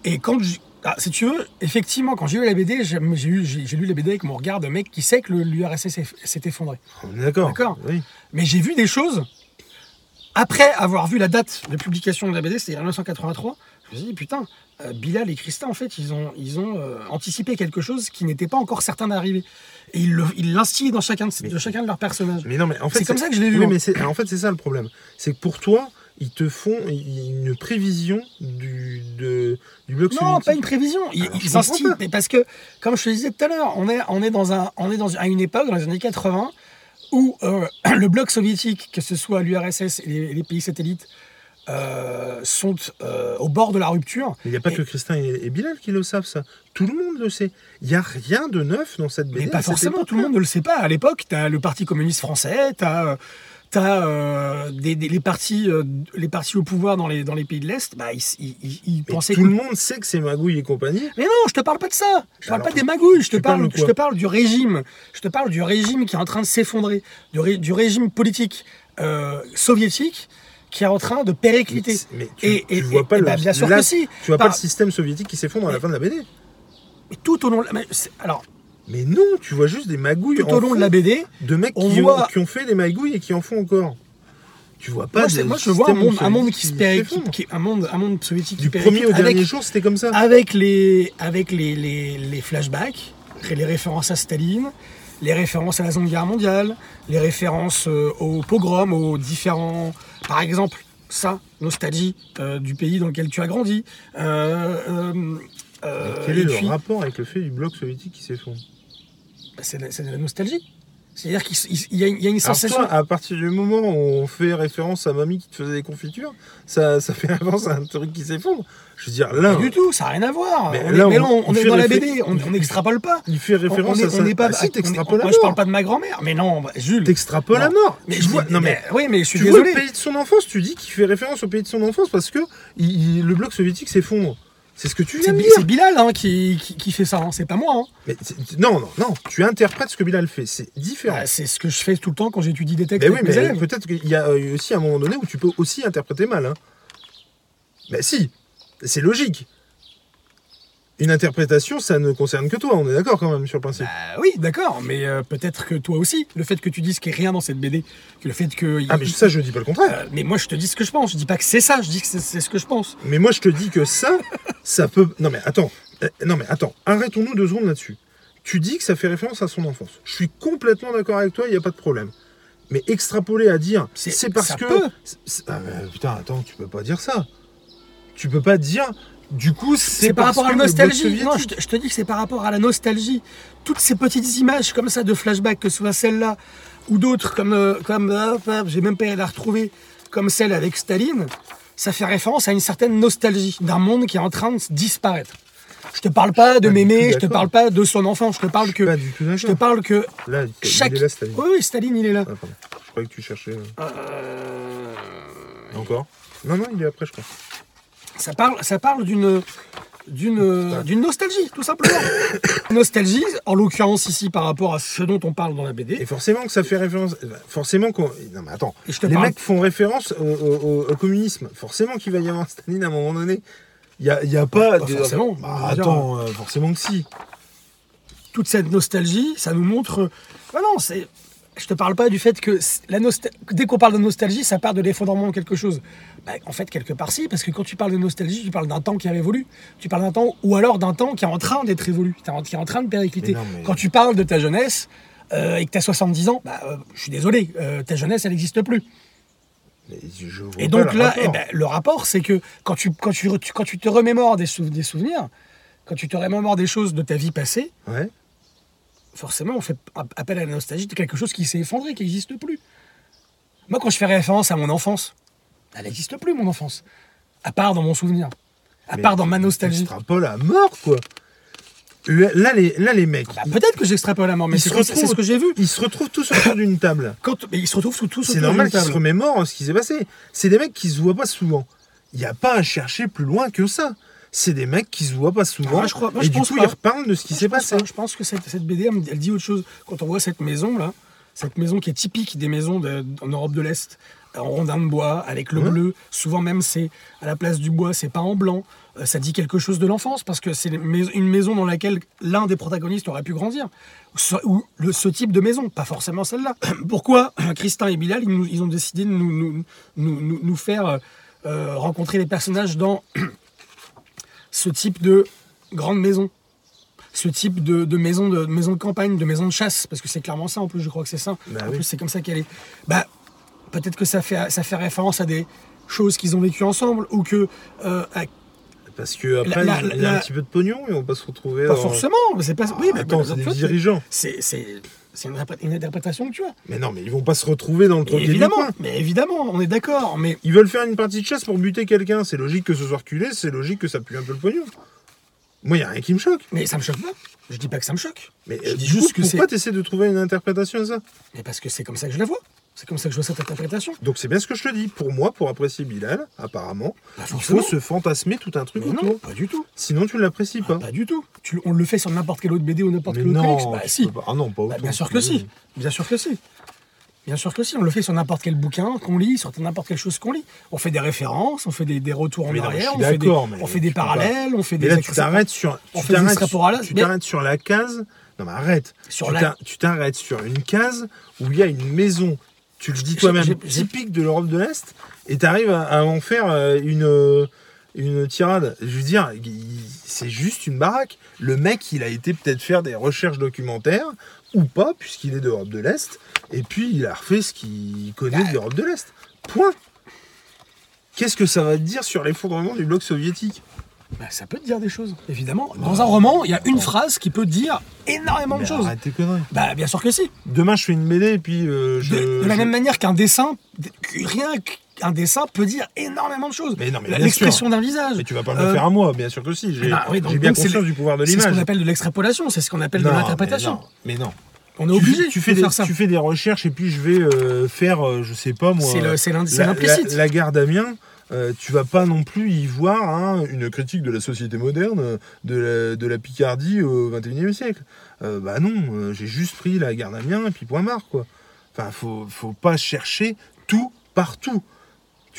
Et quand je- ah, si tu veux, effectivement, quand j'ai lu la BD, j'ai eu- lu la BD avec mon regard de mec qui sait que le- l'URSS s'est- effondré. D'accord. Oui. Mais j'ai vu des choses, après avoir vu la date de publication de la BD, c'est-à-dire 1983, je me suis dit, putain, euh, Bilal et Christa, en fait, ils ont, ils ont euh, anticipé quelque chose qui n'était pas encore certain d'arriver. Et ils le- ils l'instillent dans chacun de, Mais- de chacun de leurs personnages. Mais non, mais en fait, C'est comme ça que je l'ai vu, Oui, moi. mais en fait, c'est ça le problème. C'est que pour toi, ils te font une prévision du, de, du bloc Non, soviétique. pas une prévision. Ils, ils instillent. Parce que, comme je te disais tout à l'heure, on est, on est, dans, un, on est dans, à une époque, dans les années 80, où euh, le bloc soviétique, que ce soit l'URSS et les, les pays satellites, euh, sont euh, au bord de la rupture. Il n'y a pas Et- que Christin et, et Bilal qui le savent, ça. Tout le monde le sait. Il n'y a rien de neuf dans cette BD. Mais pas forcément, tout le monde ne le sait pas. À l'époque, tu as le Parti communiste français, tu as, des, des- les, partis, euh, les partis au pouvoir dans les, dans les pays de l'Est, bah, ils, ils- ils- pensaient tout que- le monde sait que c'est Magouille et compagnie. Mais non, je te parle pas de ça. Je te parle Alors, pas des magouilles. Je te tu parle, de je quoi te parle du régime. Je te parle du régime qui est en train de s'effondrer, du, ré- du régime politique euh, soviétique qui est en train de péricliter. Mais tu, Et- tu et- vois et- pas et le, bah, bien sûr que si. Tu vois Par- pas le système soviétique qui s'effondre à la fin de la BD. Mais tout au long, de la- alors Mais non, tu vois juste des magouilles tout au en long de la BD, de mecs on qui, voit- ont, qui ont fait des magouilles et qui en font encore. Tu vois pas moi, moi, je vois un monde, un monde qui se qui- qui- un monde, un monde soviétique Du premier au avec, dernier jour, c'était comme ça. avec les, avec les, les, les flashbacks, les références à Staline, les références à la Seconde Guerre mondiale, les références euh, aux pogroms, aux différents. Par exemple, ça, nostalgie euh, du pays dans lequel tu as grandi. Euh, euh, Quel est puis, le rapport avec le fait du bloc soviétique qui s'effondre? C'est, de- c'est de la nostalgie. C'est-à-dire qu'il il- il y, a- il y a une sensation. toi, à partir du moment où on fait référence à mamie qui te faisait des confitures, ça, ça fait référence à un truc qui s'effondre. Je veux dire, là, Pas du tout, ça n'a rien à voir. Mais on là, est, mais on- est dans la BD, on n'extrapole pas. il fait référence on est, à ça. on pas. Ah, si, est- t'extrapoles à moi, je parle pas de ma grand-mère. Mais non, bah, Jules. T'extrapoles à Non. mort. Mais je vois- non mais oui, mais je suis tu vois désolé. le pays de son enfance, tu dis qu'il fait référence au pays de son enfance parce que il- il- le bloc soviétique s'effondre. C'est ce que tu viens C'est de Bi- dire. c'est Bilal hein, qui, qui, qui fait ça, hein, c'est pas moi. hein. Mais non, non, non. Tu interprètes ce que Bilal fait. C'est différent. Bah, c'est ce que je fais tout le temps quand j'étudie des textes Mais oui, mais peut-être qu'il y a euh, aussi un moment donné où tu peux aussi interpréter mal. Mais si, c'est logique. Une interprétation, ça ne concerne que toi, on est d'accord quand même sur le principe. Bah oui, d'accord, mais euh, peut-être que toi aussi, le fait que tu dises qu'il n'y a rien dans cette BD, que le fait que. ah, mais ça, je dis pas le contraire. Euh, mais moi, je te dis ce que je pense. Je dis pas que c'est ça, je dis que c'est ce que je pense. Mais moi, je te dis que ça, ça peut. Non, mais attends. Euh, Non, mais attends. Arrêtons-nous deux secondes là-dessus. Tu dis que ça fait référence à son enfance. Je suis complètement d'accord avec toi, il n'y a pas de problème. Mais extrapoler à dire, C'est- parce ça que. peut. Ah, mais putain, attends, tu peux pas dire ça. Tu peux pas dire. Du coup, c'est par rapport à la nostalgie. Non, je te, je te dis que c'est par rapport à la nostalgie. Toutes ces petites images comme ça de flashback, que ce soit celle-là ou d'autres, comme, euh, comme j'ai même pas à la retrouver, comme celle avec Staline, ça fait référence à une certaine nostalgie d'un monde qui est en train de disparaître. Je te parle pas de mémé, je te parle pas de son enfant, je te parle Je que. pas du tout Je te parle que Là, il est là, Staline. Oui, oui, Staline, il est là. Ah. Je croyais que tu cherchais. euh, Euh, Encore? Non, non, il est après, je crois. Ça parle, ça parle d'une d'une d'une nostalgie, tout simplement. nostalgie, en l'occurrence ici par rapport à ce dont on parle dans la Et BD. forcément que ça fait référence. Forcément qu'on. Non, mais attends. Et je te Les parle- mecs font référence au, au- au- au communisme. Forcément qu'il va y avoir Staline à un moment donné. Il n'y a, y a pas. Pas de- forcément. Bah, dire, attends, euh, forcément que si. Toute cette nostalgie, ça nous montre. Ah non, c'est. Je te parle pas du fait que la nostal- dès qu'on parle de nostalgie, ça part de l'effondrement de quelque chose. Bah, en fait, quelque part si, parce que quand tu parles de nostalgie, tu parles d'un temps qui a évolué. Tu parles d'un temps, ou alors d'un temps qui est en train d'être évolué, qui est en train de péricliter. Mais non, mais- Quand tu parles de ta jeunesse euh, et que tu as 70 ans, bah, euh, je suis désolé, euh, ta jeunesse, elle n'existe plus. Et donc là, rapport. eh ben, le rapport, c'est que quand tu, quand, tu, re- tu- quand tu te remémores des, sou- des souvenirs, quand tu te remémores des choses de ta vie passée, Ouais. forcément, on fait appel à la nostalgie de quelque chose qui s'est effondré, qui n'existe plus. Moi, quand je fais référence à mon enfance, elle n'existe plus, mon enfance. À part dans mon souvenir. À Mais part dans ma nostalgie. Extrapole à mort, quoi. Là, les, là, les mecs, Bah, Peut-être que j'extrapole à mort, mais c'est c'est ce que j'ai vu. ils se retrouvent tous autour d'une table. Quand, mais ils se retrouvent tous C'est autour normal d'une qu'ils se table. remémorent ce qui s'est passé. C'est des mecs qui se voient pas souvent. Il n'y a pas à chercher plus loin que ça. C'est des mecs qui se voient pas souvent. Ah, moi, je crois- moi, et je du pense coup, pas. ils reparlent de ce qui s'est passé. pas. Je pense que cette, cette BD, elle, elle dit autre chose. Quand on voit cette maison là, cette maison qui est typique des maisons de- en Europe de l'Est, en rondin de bois, avec le Ouais. bleu. Souvent même, c'est à la place du bois, c'est pas en blanc. Euh, ça dit quelque chose de l'enfance parce que c'est une mais- une maison dans laquelle l'un des protagonistes aurait pu grandir. Ce, ou le, ce type de maison, pas forcément celle-là. Pourquoi Christin et Bilal, ils, nous- ils ont décidé de nous, faire euh, euh, rencontrer les personnages dans ce type de grande maison? Ce type de, de maison de, de maison de campagne, de maison de chasse, parce que c'est clairement ça en plus, je crois que c'est ça. Bah en oui. plus, c'est comme ça qu'elle est. Bah, peut-être que ça fait, ça fait référence à des choses qu'ils ont vécues ensemble, ou que. euh, à- Parce que après, La- la- il y a la- un petit peu de pognon et on va se retrouver. pas dans- forcément, mais c'est pas. Oui, mais Attends, c'est en des dirigeants. C'est c'est- une, interprétation que tu as. Mais non, mais ils vont pas se retrouver dans le du évidemment, coin. mais évidemment, on est d'accord, mais Ils veulent faire une partie de chasse pour buter quelqu'un. C'est logique que ce soit reculé, c'est logique que ça pue un peu le pognon. Moi, il n'y a rien qui me choque. mais ça me choque pas. Je dis pas que ça me choque. Mais Je euh, dis juste coup, que c'est- pourquoi tu essaies de trouver une interprétation à ça? Mais parce que c'est comme ça que je la vois. C'est comme ça que je vois cette interprétation. Donc c'est bien ce que je te dis. Pour moi, pour apprécier Bilal, apparemment, Bah, il faut se fantasmer tout un truc Mais non, autour. pas du tout. Sinon, tu ne l'apprécies Ah, pas. pas du tout. Tu- on le fait sur n'importe quel autre BD ou n'importe quel autre comics. non, Bah si. pas. Ah non, pas Bah, autant. bien sûr que si. Bien sûr que si. Bien sûr que si. On le fait sur n'importe quel bouquin qu'on lit, sur n'importe quelle chose qu'on lit. On fait des références, on fait des, des retours en Mais arrière, on fait des, on fait des pas. parallèles, on fait des là, tu t'arrêtes sur, tu t'arrêtes sur la case. Non, mais arrête. Sur tu la- t'ar- tu t'arrêtes sur une case où il y a une maison. Tu le dis toi-même, typique de l'Europe de l'Est, et tu arrives à, à en faire euh, une, euh, une tirade. Je veux dire, c'est juste une baraque. Le mec, il a été peut-être faire des recherches documentaires, ou pas, puisqu'il est d'Europe de l'Est, et puis il a refait ce qu'il connaît de l'Europe de l'Est. Point. Qu'est-ce que ça va te dire sur l'effondrement du bloc soviétique? Bah, ça peut te dire des choses, évidemment. Dans un roman, il y a une phrase qui peut dire énormément de choses. Arrête tes conneries. Bah, bien sûr que si. Demain, je fais une BD et puis euh, je. De, de la je- même manière qu'un dessin, rien qu'un dessin peut dire énormément de choses. Mais non, mais bien L'expression d'un visage. Mais tu vas pas me Euh, le faire à moi, bien sûr que si. J'ai bah oui, donc- j'ai bien donc c'est conscience le- du pouvoir de C'est ce l'image. qu'on appelle de l'extrapolation, c'est ce qu'on appelle de l'interprétation. Mais non. On est Tu- obligé tu, fais de des, faire ça. tu fais des recherches et puis je vais euh, faire, euh, je sais pas moi. C'est le- c'est l'in- c'est la- l'implicite. La, la gare d'Amiens, euh, tu vas pas non plus y voir hein, une critique de la société moderne, de la, Picardie au XXIe siècle. Euh, bah non, euh, j'ai juste pris la gare d'Amiens et puis point barre quoi. Enfin, faut pas chercher tout partout.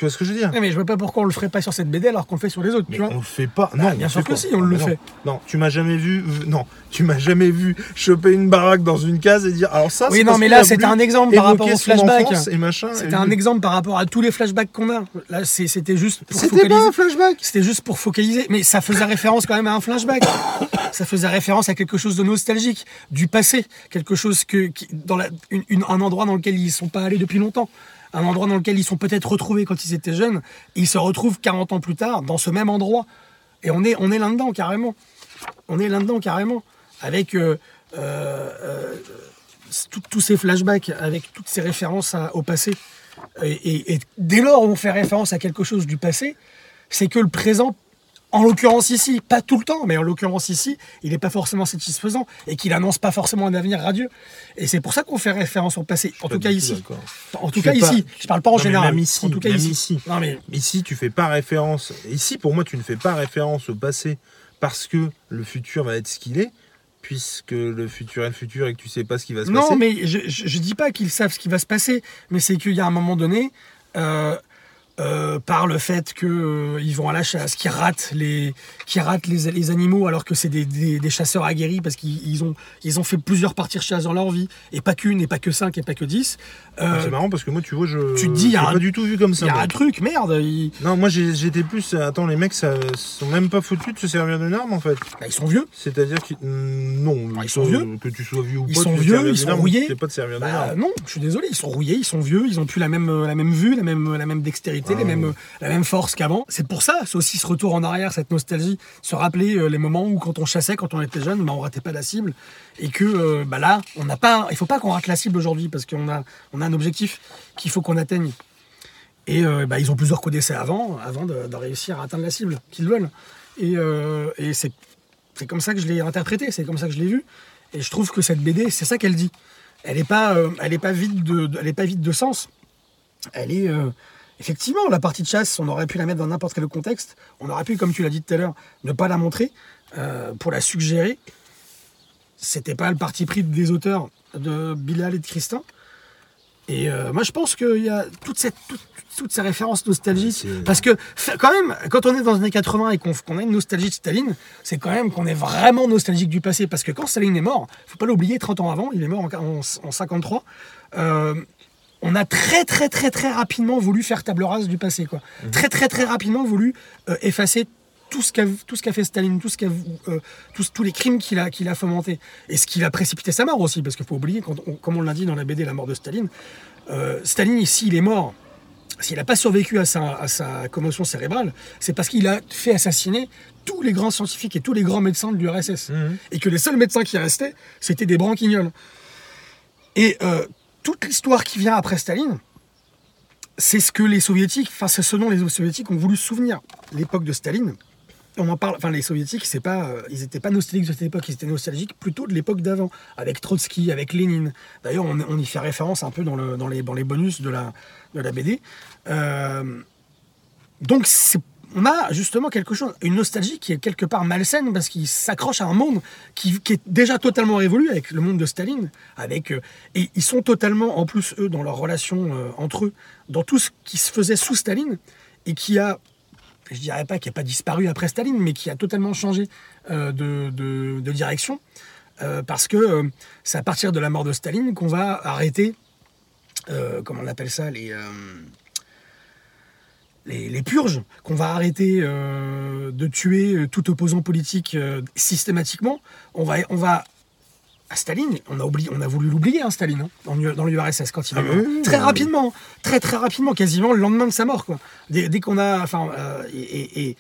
Tu vois ce que je veux dire mais je vois pas pourquoi on le ferait pas sur cette BD alors qu'on le fait sur les autres, Mais tu vois. on le fait pas. Bah, Non, bien on sûr le que pas. si, on le Ah, fait. Non, tu m'as jamais vu. Non, tu m'as jamais vu choper une baraque dans une case et dire. Alors ça. Oui, c'est non, mais là, c'était un exemple par rapport évoquer au son flashback. enfance Et machin. C'était un exemple par rapport à tous les flashbacks qu'on a. Là, c'était juste pour C'était focaliser. un flashback. C'était juste pour focaliser, mais ça faisait référence quand même à un flashback. Ça faisait référence à quelque chose de nostalgique, du passé, quelque chose que, qui- dans la, une- une- un endroit dans lequel ils sont pas allés depuis longtemps, un endroit dans lequel ils sont peut-être retrouvés quand ils étaient jeunes, ils se retrouvent 40 ans plus tard dans ce même endroit. Et on est, on est là-dedans carrément. On est là-dedans carrément, avec euh, euh, euh, tous ces flashbacks, avec toutes ces références au passé. Et dès lors où on fait référence à quelque chose du passé, c'est que le présent, en l'occurrence ici, pas tout le temps, mais en l'occurrence ici, il n'est pas forcément satisfaisant et qu'il annonce pas forcément un avenir radieux. Et c'est pour ça qu'on fait référence au passé. En tout cas ici. En tout cas ici. Je parle pas en Non, mais général. même ici, en tout cas même ici. ici. Non mais Ici, tu fais pas référence. Ici, pour moi, tu ne fais pas référence au passé parce que le futur va être ce qu'il est, puisque le futur est le futur et que tu sais pas ce qui va se Non, passer. mais je, je, je dis pas qu'ils savent ce qui va se passer, mais c'est qu'il y a un moment donné, euh, euh, par le fait qu'ils ils vont à la chasse, qu'ils ratent les, qui ratent les, les animaux alors que c'est des, des- des chasseurs aguerris parce qu'ils ils ont, ils ont fait plusieurs parties de chasse dans leur vie, et pas qu'une, et pas que cinq, et pas que dix. Euh, Ah, C'est marrant parce que moi, tu vois, je. tu te dis, il y a un- pas du tout vu comme Il ça. y a un truc, merde, ils, Non, moi j'étais plus. Attends, les mecs, ça sont même pas foutus de se servir d'une arme en fait. bah, ils sont vieux. C'est-à-dire qu'ils. mm, Non, Ah, ils sont vieux. Que tu sois vieux ou Ils pas, sont tu te vieux, ils sont rouillés. Pas de servir d'une Bah, arme. non, je suis désolé, ils sont rouillés, ils sont vieux, ils ont plus la même, euh, la même vue, la même, la même dextérité, Ah, les mêmes, ouais. la même force qu'avant. C'est pour ça, c'est aussi ce retour en arrière, cette nostalgie, se rappeler euh, les moments où quand on chassait, quand on était jeune, bah, on ratait pas la cible, et que euh, bah, là, on n'a pas, il faut pas qu'on rate la cible aujourd'hui parce qu'on a, on a un objectif qu'il faut qu'on atteigne. Et euh, bah, ils ont plusieurs coups d'essai avant, avant de, de réussir à atteindre la cible qu'ils veulent. Et, et c'est c'est comme ça que je l'ai interprété, c'est comme ça que je l'ai vu. Et je trouve que cette BD, c'est ça qu'elle dit. Elle n'est pas, elle est pas vide de, de- elle est pas vide de sens. Elle est euh, effectivement la partie de chasse. On aurait pu la mettre dans n'importe quel contexte. On aurait pu, comme tu l'as dit tout à l'heure, ne pas la montrer euh, pour la suggérer. C'était pas le parti pris des auteurs de Bilal et de Christin. Et euh, moi, je pense qu'il y a toutes ces références nostalgiques. Parce que, quand même, quand on est dans les années 80 et qu'on a une nostalgie de Staline, c'est quand même qu'on est vraiment nostalgique du passé. Parce que quand Staline est mort, faut pas l'oublier, 30 ans avant, il est mort en, en, en 53, euh, on a très, très, très, très rapidement voulu faire table rase du passé. Quoi. Très, très, très rapidement voulu euh, effacer tout ce qu'a tout ce qu'a fait Staline, tout ce qu'a, euh, tous, tous les crimes qu'il a, qu'il a fomentés. Et ce qui a précipité sa mort aussi, parce qu'il faut oublier, quand on- comme on l'a dit dans la BD La mort de Staline, euh, Staline, ici, il est mort. S'il n'a pas survécu à sa, à sa commotion cérébrale, c'est parce qu'il a fait assassiner tous les grands scientifiques et tous les grands médecins de l'URSS. Mhm. Et que les seuls médecins qui restaient, c'était des branquignoles. Et euh, toute l'histoire qui vient après Staline, c'est ce que les soviétiques, enfin c'est ce dont les soviétiques ont voulu souvenir. L'époque de Staline, on en parle, enfin les soviétiques, c'est pas, euh, ils n'étaient pas nostalgiques de cette époque, ils étaient nostalgiques plutôt de l'époque d'avant, avec Trotsky, avec Lénine. D'ailleurs, on, y fait référence un peu dans, le, dans, les, bonus de la, de la BD. Euh, donc c'est- on a justement quelque chose, une nostalgie qui est quelque part malsaine parce qu'il s'accroche à un monde qui, est déjà totalement révolu avec le monde de Staline, avec euh, et ils sont totalement en plus eux dans leur relation euh, entre eux, dans tout ce qui se faisait sous Staline et qui a, je dirais pas qui a pas disparu après Staline, mais qui a totalement changé euh, de, direction parce que c'est à partir de la mort de Staline qu'on va arrêter, comment on appelle ça, les les, les purges, qu'on va arrêter euh, de tuer euh, tout opposant politique euh, systématiquement. On va, on va à Staline, on a oublié, on a voulu l'oublier, hein, Staline, hein, dans l'U- dans l'URSS quand il est Ah mort. oui, oui, très oui. rapidement, très très rapidement, quasiment le lendemain de sa mort, quoi. Dès, dès qu'on a, enfin, euh, et, et- et-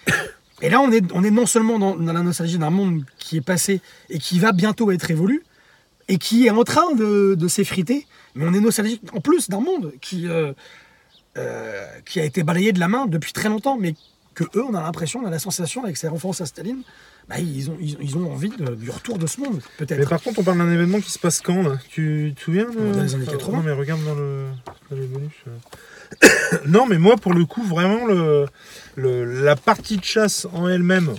et là, on est, on est non seulement dans, dans la nostalgie d'un monde qui est passé et qui va bientôt être évolué, et qui est en train de, de s'effriter, mais on est nostalgique en plus d'un monde qui, euh, euh, qui a été balayé de la main depuis très longtemps, mais que eux, on a l'impression, on a la sensation avec ces références à Staline, bah, ils, ont, ils, ils ont envie de- du retour de ce monde, Mais peut-être. par contre, on parle d'un événement qui se passe quand là? Tu te souviens. Dans les années Ah, 80. Non, mais regarde dans, le... dans bonus. euh. non, mais moi, pour le coup, vraiment, le... le- la partie de chasse en elle-même,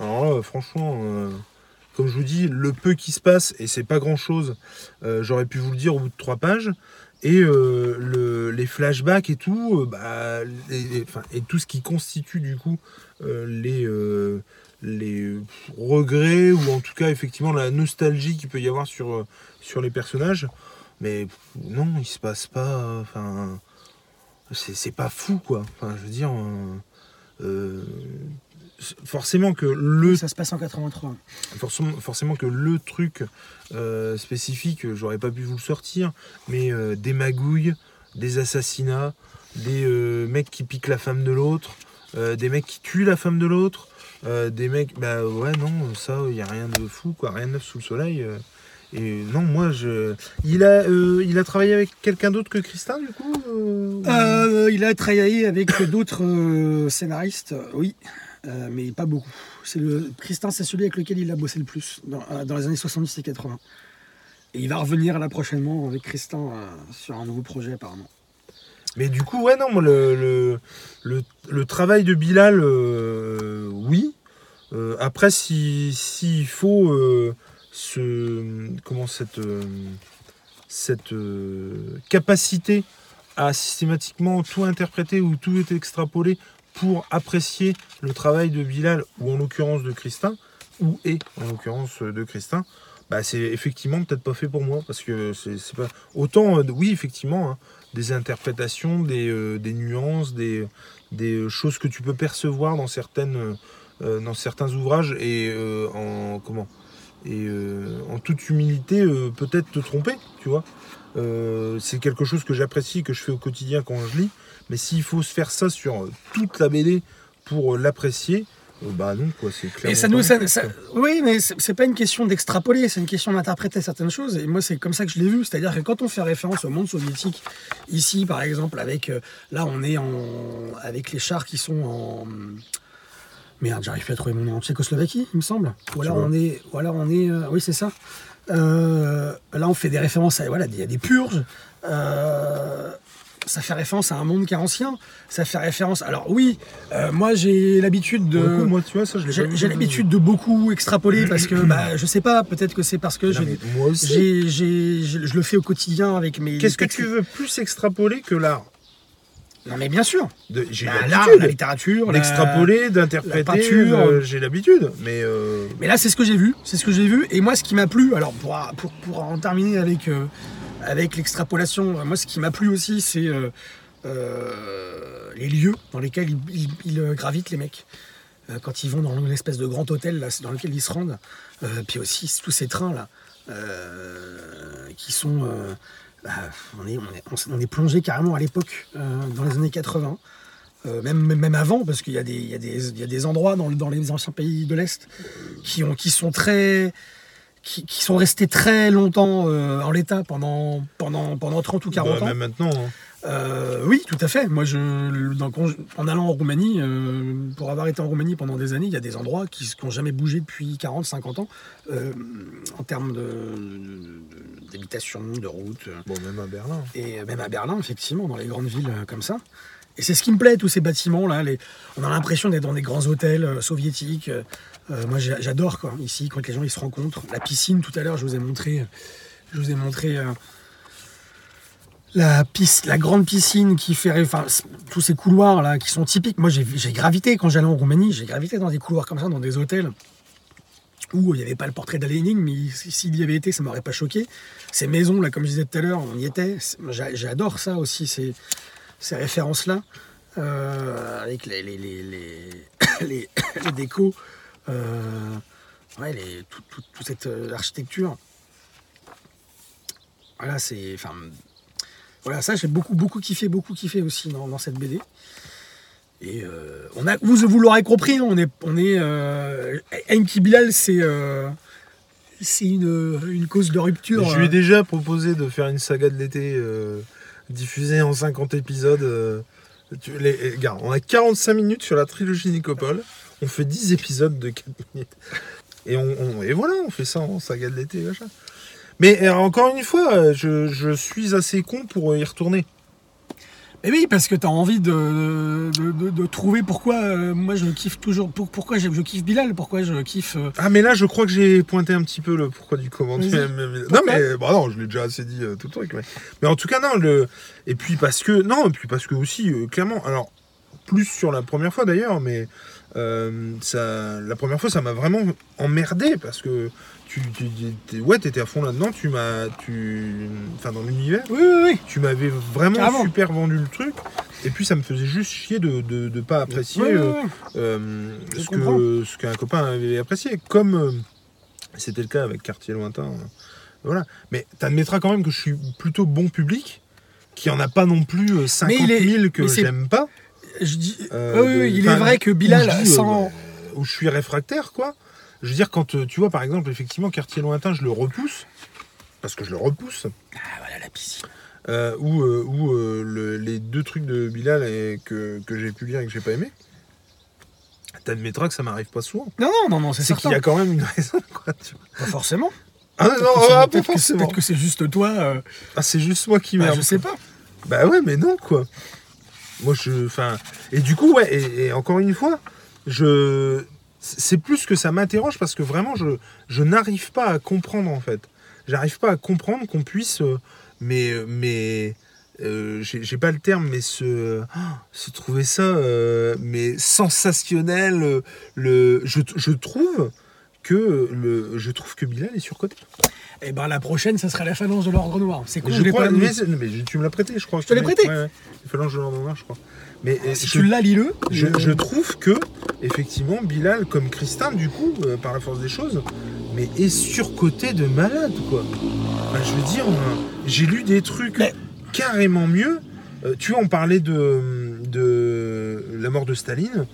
alors là, franchement, euh, comme je vous dis, le peu qui se passe, et c'est pas grand-chose, euh, j'aurais pu vous le dire au bout de trois pages. Et euh, le- les flashbacks et tout, euh, bah, et tout ce qui constitue du coup euh, les, les regrets ou en tout cas effectivement la nostalgie qu'il peut y avoir sur, sur les personnages. Mais non, il se passe pas. Enfin, c'est pas fou quoi. Enfin, je veux dire, forcément que le Ça se passe en 83. forcément, forcément que le truc euh, spécifique, j'aurais pas pu vous le sortir, mais euh, des magouilles, des assassinats, des euh, mecs qui piquent la femme de l'autre, des mecs qui tuent la femme de l'autre, des mecs, bah ouais, non, ça, il y a rien de fou, quoi, rien de neuf sous le soleil. et non, moi, je. Il a, euh, il a travaillé avec quelqu'un d'autre que Christin, du coup euh, ou- Euh, il a travaillé avec d'autres scénaristes, oui, euh, mais pas beaucoup. C'est le Christin, c'est celui avec lequel il a bossé le plus dans, euh, dans les années 70 et 80. Et il va revenir là prochainement avec Christin euh, sur un nouveau projet apparemment. Mais du coup, ouais, non, le, le, le, travail de Bilal, oui. Après, s'il si, s'il faut ce, comment cette, cette capacité à systématiquement tout interpréter ou tout extrapoler pour apprécier le travail de Bilal, ou en l'occurrence de Christin, ou et en l'occurrence de Christin, bah, c'est effectivement peut-être pas fait pour moi. Parce que c'est pas. Autant, euh, oui, effectivement, hein, des interprétations, des, euh, des nuances, des, des, choses que tu peux percevoir dans, certaines, euh, dans certains ouvrages et en. Comment et en toute humilité, peut-être te tromper, tu vois. c'est quelque chose que j'apprécie, que je fais au quotidien quand je lis. Mais s'il faut se faire ça sur toute la BD pour l'apprécier, euh, bah non, quoi, c'est clair. Et ça nous, ça, oui, mais c'est pas une question d'extrapoler, c'est une question d'interpréter certaines choses. Et moi, c'est comme ça que je l'ai vu. C'est-à-dire que quand on fait référence au monde soviétique, ici, par exemple, avec. Euh, là, on est en, avec les chars qui sont en. Merde, j'arrive plus à trouver mon nom. En Tchécoslovaquie, il me semble. Ou alors on est. Voilà, on est. Euh, oui, c'est ça. là, on fait des références à. Voilà, il y a des purges. Euh, ça fait référence à un monde qui est ancien. Ça fait référence. Alors oui, euh, moi j'ai l'habitude de. moi, tu vois, ça, j'ai l'habitude de beaucoup extrapoler parce que, bah, je sais pas, peut-être que c'est parce que moi aussi. je le fais au quotidien avec mes. Qu'est-ce que tu veux plus extrapoler que l'art? Non mais bien sûr. J'ai bah, l'art, la littérature, l'extrapoler, d'interpréter, euh, j'ai l'habitude. Mais euh, mais là c'est ce que j'ai vu, c'est ce que j'ai vu. Et moi ce qui m'a plu, alors pour, pour, pour en terminer avec avec l'extrapolation, moi ce qui m'a plu aussi, c'est euh, euh, les lieux dans lesquels ils, euh, gravitent les mecs. quand ils vont dans l'espèce de grand hôtel là, dans lequel ils se rendent. puis aussi tous ces trains là, qui sont... Bah, on, est, on, est, plongé carrément à l'époque, dans les années 80. même, avant, parce qu'il y, y, a des endroits dans, dans les anciens pays de l'Est qui, qui sont très, qui, sont restés très longtemps euh, en l'état pendant, pendant, pendant 30 ou 40 bah, ans. Même maintenant. Hein. Euh, oui, tout à fait. Moi, je, en allant en Roumanie, euh, pour avoir été en Roumanie pendant des années, il y a des endroits qui n'ont jamais bougé depuis 40, 50 ans, en termes d'habitation, de, de, route. Bon, même à Berlin. Et même à Berlin, effectivement, dans les grandes villes comme ça. Et c'est ce qui me plaît, tous ces bâtiments-là. Les... On a l'impression d'être dans des grands hôtels soviétiques. Euh, moi, j'adore quoi. Ici, quand les gens ils se rencontrent, la piscine. Tout à l'heure, je vous ai montré, je vous ai montré euh, la la grande piscine qui fait, enfin, tous ces couloirs là qui sont typiques. Moi, j'ai gravité quand j'allais en Roumanie. J'ai gravité dans des couloirs comme ça, dans des hôtels où il n'y avait pas le portrait d'Alénine, mais s'il y avait été, ça m'aurait pas choqué. Ces maisons là, comme je disais tout à l'heure, on y était. J'adore ça aussi, ces, ces références là. Euh, avec les, les, les, les euh, ouais, toute, cette euh, architecture. Voilà, c'est. Enfin, voilà, ça j'ai beaucoup, beaucoup kiffé, beaucoup kiffé aussi dans, cette BD. Et euh, on a, vous, vous l'aurez compris, on est, on est, Enki Bilal, c'est, c'est une, une, cause de rupture. Je lui ai déjà proposé de faire une saga de l'été diffusée en 50 épisodes. les, gars, on a 45 minutes sur la trilogie Nicopole on fait 10 épisodes de 4 minutes. Et, on, et voilà, on fait ça en saga de l'été, Mais euh, encore une fois, je, suis assez con pour y retourner. Mais oui, parce que tu as envie de, de, trouver pourquoi euh, moi je kiffe toujours, pourquoi je, kiffe Bilal, pourquoi je kiffe. Euh, ah, mais là, je crois que j'ai pointé un petit peu le pourquoi du comment. non, mais bon, non, je l'ai déjà assez dit tout le truc. Mais, mais en tout cas, non. Le, et puis parce que, non, et puis parce que aussi, clairement, alors, plus sur la première fois d'ailleurs, mais euh, ça, la première fois, ça m'a vraiment emmerdé parce que tu, tu ouais, étais à fond là-dedans. Tu m'as, tu, enfin dans l'univers. Oui, oui, oui. Tu m'avais vraiment super vendu le truc. Et puis ça me faisait juste chier de ne pas apprécier euh, euh, ce que ce qu'un copain avait apprécié, comme c'était le cas avec Quartier lointain. voilà. Mais tu admettras quand même que je suis plutôt bon public, qui en a pas non plus 50 000 que j'aime pas je dis, euh, oui, il est vrai que Bilal, où je, sans... Euh, où je suis réfractaire, quoi. Je veux dire, quand euh, tu vois, par exemple, effectivement, quartier lointain, je le repousse, parce que je le repousse. Ah, voilà la piscine. ou ou les deux trucs de Bilal que, que j'ai pu lire et que j'ai pas aimé. T'admettras que ça m'arrive pas souvent. Non, non, non, non c'est qu'il y a quand même une raison, quoi. Pas forcément. Ah non, ah. Peut-être que c'est juste toi. Ah, c'est juste moi qui bah, Je sais pas. Bah ouais, mais non, quoi. Moi, je. Enfin. Et du coup, ouais, et, encore une fois, je. C'est plus que ça m'interroge parce que vraiment, je, je n'arrive pas à comprendre, en fait. J'arrive pas à comprendre qu'on puisse. Euh, mais. mais euh, j'ai pas le terme, mais se, ah, se trouver ça, euh, mais sensationnel. euh, Le, je, je trouve que le, je trouve que Bilal est surcoté. Et ben la prochaine, ça sera la phalange de l'ordre noir. C'est con, je je l'ai crois, pas mais, mais tu me l'as prêté, je crois. Je te l'ai prêté Ouais, ouais. Il fallait je l'ordre noir, je crois. Mais euh, Si je, tu l'as, lis-le. je, je trouve que effectivement Bilal, comme Christin, du coup, euh, par la force des choses, mais est surcoté de malade, quoi. Enfin, je veux dire, euh, j'ai lu des trucs Mais- carrément mieux. Euh, tu vois, on parlait de, de la mort de Staline.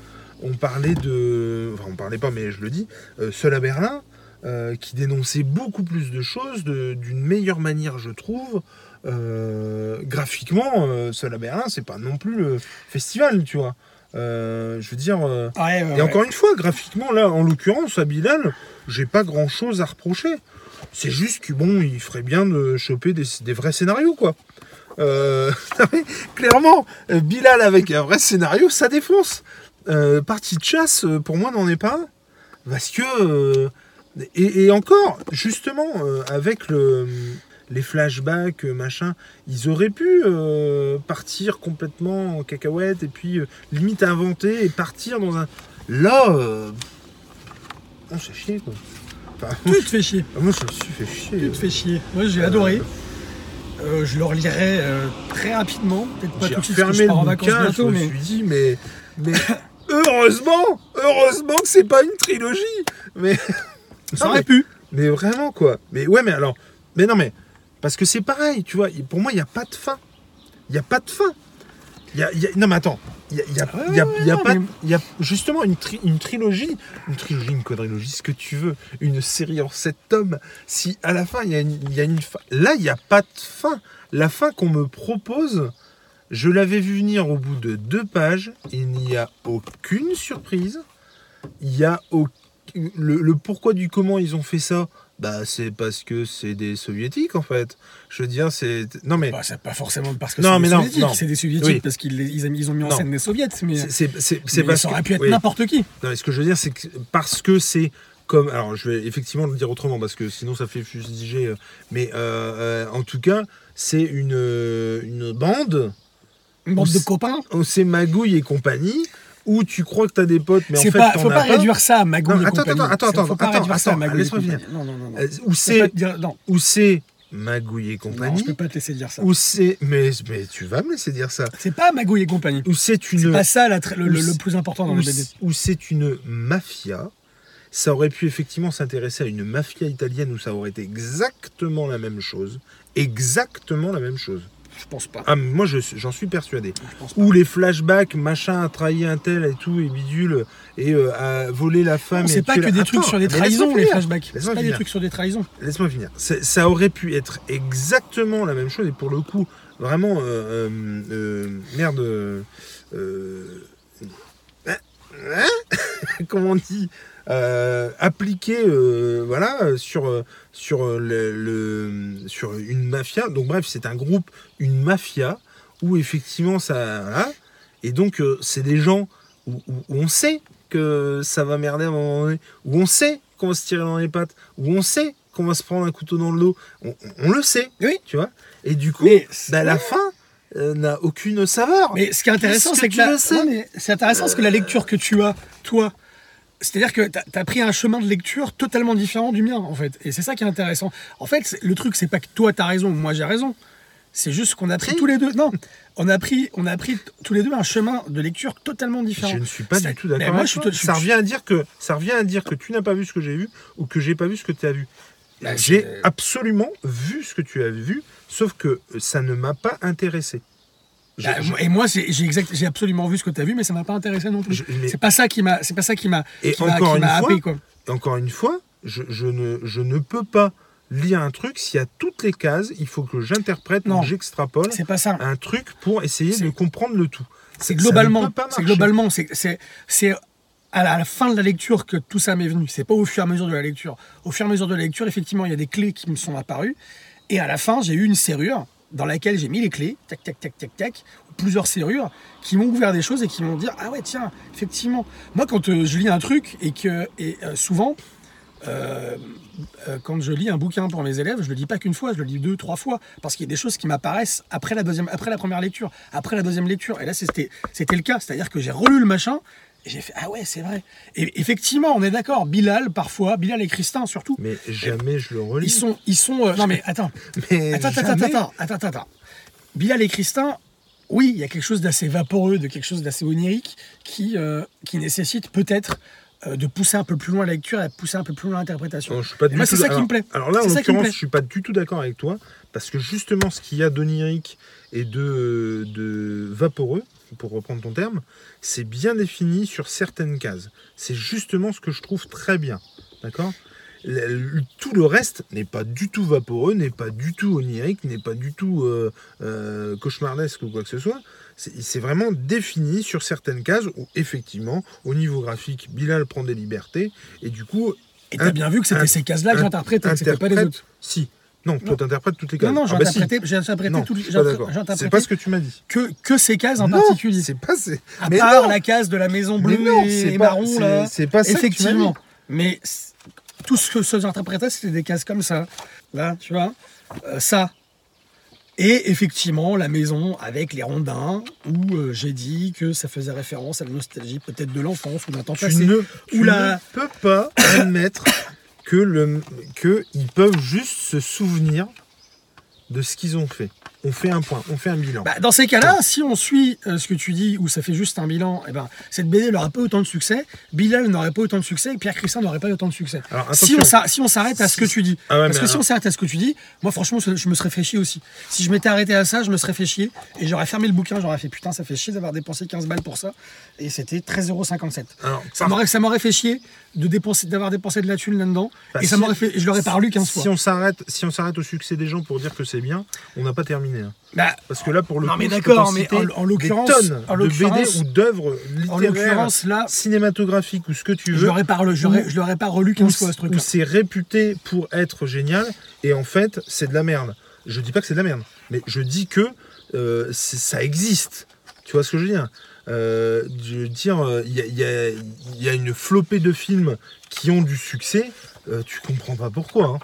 On parlait de. Enfin, on parlait pas, mais je le dis. Euh, Seul à Berlin, euh, qui dénonçait beaucoup plus de choses, de- d'une meilleure manière, je trouve. Euh, graphiquement, Seul à Berlin, c'est pas non plus le festival, tu vois. Euh, je veux dire. euh, Ouais, ouais, et ouais. encore une fois, graphiquement, là, en l'occurrence, à Bilal, j'ai pas grand chose à reprocher. C'est juste que bon, il ferait bien de choper des, des vrais scénarios, quoi. Euh, clairement, Bilal avec un vrai scénario, ça défonce. Euh, partie de chasse, euh, pour moi, n'en est pas. Parce que. euh, et, et encore, justement, euh, avec le, les flashbacks, machin, ils auraient pu partir complètement en cacahuète et puis limite inventer et partir dans un. Là, on s'est chier, quoi. Enfin, Tu te fais chier. moi, je me suis fait chier. Tu te fais chier. Moi, j'ai adoré. Je le relirai très rapidement. Peut-être pas tout de suite parce que refermé je pars en vacances bouquin, je bientôt, me mais suis dit, mais, mais heureusement, heureusement que c'est pas une trilogie. Mais, ça aurait pu. mais vraiment, quoi. Mais ouais, mais alors, mais non, mais, parce que c'est pareil, tu vois, pour moi, il n'y a pas de fin. Il n'y a pas de fin. Il y a, il y a- non, mais attends, il y a, il y a- Ouais, ouais, pas, mais- justement une, tri- une trilogie, une trilogie, une quadrilogie, ce que tu veux, une série en sept tomes. Si à la fin, il y a une, il y a une fin. Là, il n'y a pas de fin. La fin qu'on me propose, je l'avais vu venir au bout de deux pages. Il n'y a aucune surprise. Il y a au- le, le pourquoi du comment ils ont fait ça. Bah, c'est parce que c'est des soviétiques en fait. Je veux dire, c'est non mais Bah, c'est pas forcément parce que Non, c'est mais des non, soviétiques. non. C'est des soviétiques Oui. parce qu'ils ils, ont- ils ont mis en Non. scène des soviets. Mais, c'est parce ça aurait pu être oui. n'importe qui. Non, mais ce que je veux dire, c'est que parce que c'est comme. Alors, je vais effectivement le dire autrement, parce que sinon ça fait fustiger. euh, Mais euh, euh, en tout cas, c'est une, une bande Une bande de c'est- copains. où c'est Magouille et compagnie, où tu crois que t'as des potes, mais en C'est fait, pas, faut as pas réduire ça à Magouille Non, et attends, compagnie. attends, attends, C'est- Faut attends, pas attends, Magouille et laisse-moi compagnie. finir. Non, non, non. non. Euh, Où c'est pas Non, où c'est Magouille et non, compagnie, je peux pas te laisser dire ça. où c'est. Mais, mais tu vas me laisser dire ça. C'est pas Magouille et compagnie. Où c'est C'est une. pas ça la tra- le, le- le c'est- plus important dans les BD. c'est- où c'est une mafia. Ça aurait pu effectivement s'intéresser à une mafia italienne où ça aurait été exactement la même chose. Exactement la même chose. Je pense pas. Ah, moi, je- j'en suis persuadé. Je pense pas. Ou les flashbacks, machin, a trahi un tel et tout, et bidule, et euh, a volé la femme. C'est pas que des trucs sur des trahisons, les flashbacks. C'est pas des trucs sur des trahisons. Laisse-moi finir. Ça aurait pu être exactement la même chose, et pour le coup, vraiment, euh, euh, euh, merde. hein, hein Comment on dit? Euh, appliqué euh, voilà sur euh, sur euh, le, le- sur une mafia donc bref c'est un groupe une mafia où effectivement ça voilà. et donc euh, c'est des gens où, où- où on sait que ça va merder à un moment donné où on sait qu'on va se tirer dans les pattes où on sait qu'on va se prendre un couteau dans le dos on, le sait Oui. tu vois et du coup Mais bah, la fin n'a aucune saveur Mais ce qui est intéressant, c'est que la- c'est intéressant parce que la lecture que tu as, toi, c'est-à-dire que tu as, pris un chemin de lecture totalement différent du mien, en fait. Et c'est ça qui est intéressant. En fait, c'est- le truc, c'est pas que toi, tu as raison ou moi, j'ai raison. C'est juste qu'on a pris tous les deux. Non, on a pris, on a pris tous les deux un chemin de lecture totalement différent. Je ne suis pas du tout d'accord. moi, avec je suis ça revient à dire que ça revient à dire que tu n'as pas vu ce que j'ai vu ou que j'ai pas vu ce que tu as vu. Bah, j'ai c'est- absolument vu ce que tu as vu, sauf que ça ne m'a pas intéressé. Je- Bah, je- et moi, j'ai absolument vu ce que tu as vu, mais ça m'a pas intéressé non plus. Mais- C'est pas ça qui m'a, c'est pas ça qui m'a, encore une fois, happé, quoi. encore une fois, je, je ne, je ne peux pas lire un truc s'il y a toutes les cases. Il faut que j'interprète Non. j'extrapole C'est pas ça. un truc pour essayer de comprendre le tout. C'est globalement, c'est globalement, c'est à la, à la fin de la lecture que tout ça m'est venu. C'est pas au fur et à mesure de la lecture. Au fur et à mesure de la lecture, effectivement, il y a des clés qui me sont apparues. Et à la fin, j'ai eu une serrure dans laquelle j'ai mis les clés, tac, tac, tac, tac, tac, plusieurs serrures qui m'ont ouvert des choses et qui m'ont dit ah ouais tiens effectivement. Moi quand euh, je lis un truc et que et euh, souvent euh, quand je lis un bouquin pour mes élèves, je le lis pas qu'une fois, je le lis deux, trois fois, parce qu'il y a des choses qui m'apparaissent après la deuxième, après la première lecture, après la deuxième lecture. Et là, c'était, c'était le cas, c'est-à-dire que j'ai relu le machin. Et j'ai fait ah ouais c'est vrai et effectivement on est d'accord Bilal parfois Bilal et Christin surtout Mais jamais je le relis. ils sont ils sont euh, non mais attends Mais attends, attends, attends, attends, attends, attends. Bilal et Christin, oui, il y a quelque chose d'assez vaporeux, de quelque chose d'assez onirique qui, euh, qui nécessite peut-être euh, de pousser un peu plus loin la lecture et de pousser un peu plus loin l'interprétation. Non, je suis pas Et du moi, tout c'est ça qui me plaît. Alors là, en l'occurrence, je suis pas du tout d'accord avec toi, parce que justement, ce qu'il y a d'onirique et de, de vaporeux, pour reprendre ton terme, c'est bien défini sur certaines cases. C'est justement ce que je trouve très bien. D'accord? Tout le reste n'est pas du tout vaporeux, n'est pas du tout onirique, n'est pas du tout euh, euh, cauchemardesque ou quoi que ce soit. C'est vraiment défini sur certaines cases où, effectivement, au niveau graphique, Bilal prend des libertés et du coup, Et t'as bien vu que c'était ces cases-là que que c'était pas les autres. Si. Non, toi t'interprètes toutes les cases. Non, non, Ah bah si. j'ai interprété Non, tout- je suis pas d'accord. j'interprétais C'est pas ce que tu m'as dit. que, que ces cases en Non, particulier. C'est pas. À mais part non. la case de la maison Mais bleue non, et, c'est et pas- marron, là. c'est pas ça que tu. Effectivement. Mais tout ce que ce que j'interprétais, c'était des cases comme ça. Là, tu vois. Euh, ça. Et effectivement, la maison avec les rondins, où euh, j'ai dit que ça faisait référence à la nostalgie peut-être de l'enfance ou d'un temps Tu passé. ne, tu la- ne peux pas admettre que le peuvent juste se souvenir de ce qu'ils ont fait. On fait un point, on fait un bilan. Bah, dans ces cas-là, si on suit euh, ce que tu dis, où ça fait juste un bilan, eh ben, cette BD n'aurait pas autant de succès, Bilal n'aurait pas autant de succès, et Pierre Christin n'aurait pas autant de succès. Alors, Si on, si s'arrête à ce que tu dis, Ah ouais, parce que si on s'arrête à ce que tu dis, moi franchement, je me serais fait chier aussi. Si je m'étais arrêté à ça, je me serais fait chier, et j'aurais fermé le bouquin, j'aurais fait putain, ça fait chier d'avoir dépensé 15 balles pour ça, et c'était 13,57€. Alors, Ça m'aurait, ça m'aurait fait chier de dépenser, d'avoir dépensé de la thune là-dedans, Bah, et ça si- m'aurait fait, je l'aurais pas relu 15 fois. Si on s'arrête, si on s'arrête au succès des gens pour dire que c'est bien, on n'a pas terminé. Hein. Bah, Parce que là, pour le Non, coup, mais d'accord, mais en- en l'occurrence- en de BD ou d'œuvres littéraires, là, cinématographiques ou ce que tu je veux. l'aurais pas, relu- je l'aurais- je l'aurais pas relu où 15 fois ce où truc-là. c'est réputé pour être génial et en fait c'est de la merde. Je dis pas que c'est de la merde, mais je dis que euh, ça existe. Tu vois ce que je veux dire? Euh, Je veux dire, il y, y a une flopée de films qui ont du succès. euh, tu comprends pas pourquoi. hein.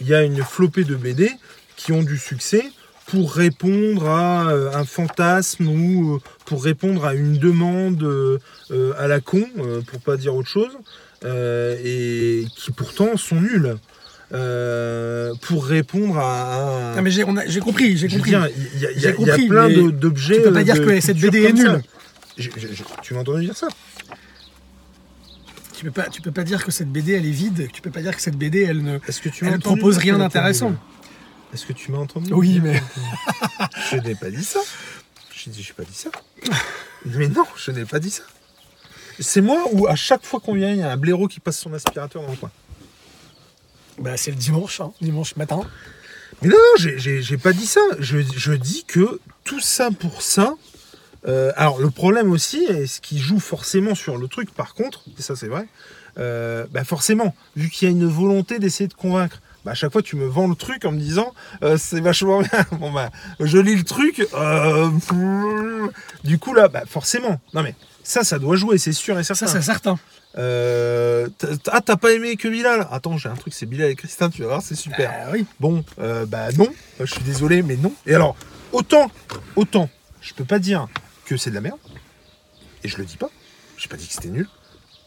Il y a une flopée de BD qui ont du succès pour répondre à euh, un fantasme ou euh, pour répondre à une demande euh, à la con, pour pas dire autre chose, et qui pourtant sont nuls. Euh, pour répondre à, Non, mais j'ai, compris, j'ai compris. il y a, y y plein d'objets. tu peux pas dire de que cette BD est nulle. Tu m'as entendu dire ça? Tu peux pas, tu peux pas dire que cette BD elle est vide. Tu peux pas dire que cette BD elle ne, que tu elle propose rien d'intéressant. Est-ce que tu m'as entendu Oui, mais- Je n'ai pas dit ça. Je n'ai pas dit ça. Mais non, je n'ai pas dit ça. C'est moi où à chaque fois qu'on vient, il y a un blaireau qui passe son aspirateur dans le coin. Bah, c'est le dimanche, hein, dimanche matin. Mais non, non, j'ai- j'ai j'ai pas dit ça. Je, je dis que tout ça pour ça. euh, alors le problème aussi, et ce qui joue forcément sur le truc, par contre, et ça c'est vrai, euh, bah forcément, vu qu'il y a une volonté d'essayer de convaincre, bah à chaque fois tu me vends le truc en me disant euh, c'est vachement bien. Bon bah je lis le truc. euh, du coup là, bah forcément. Non mais ça, ça doit jouer, c'est sûr et certain. Ça, c'est certain. Euh, ah t'as pas aimé que Bilal? Attends, j'ai un truc, c'est Bilal et Christin, tu vas voir, c'est super. Bah, oui. Bon, euh, bah non, je suis désolé, mais non. Et alors, autant, autant, je peux pas dire que c'est de la merde, et je le dis pas, j'ai pas dit que c'était nul,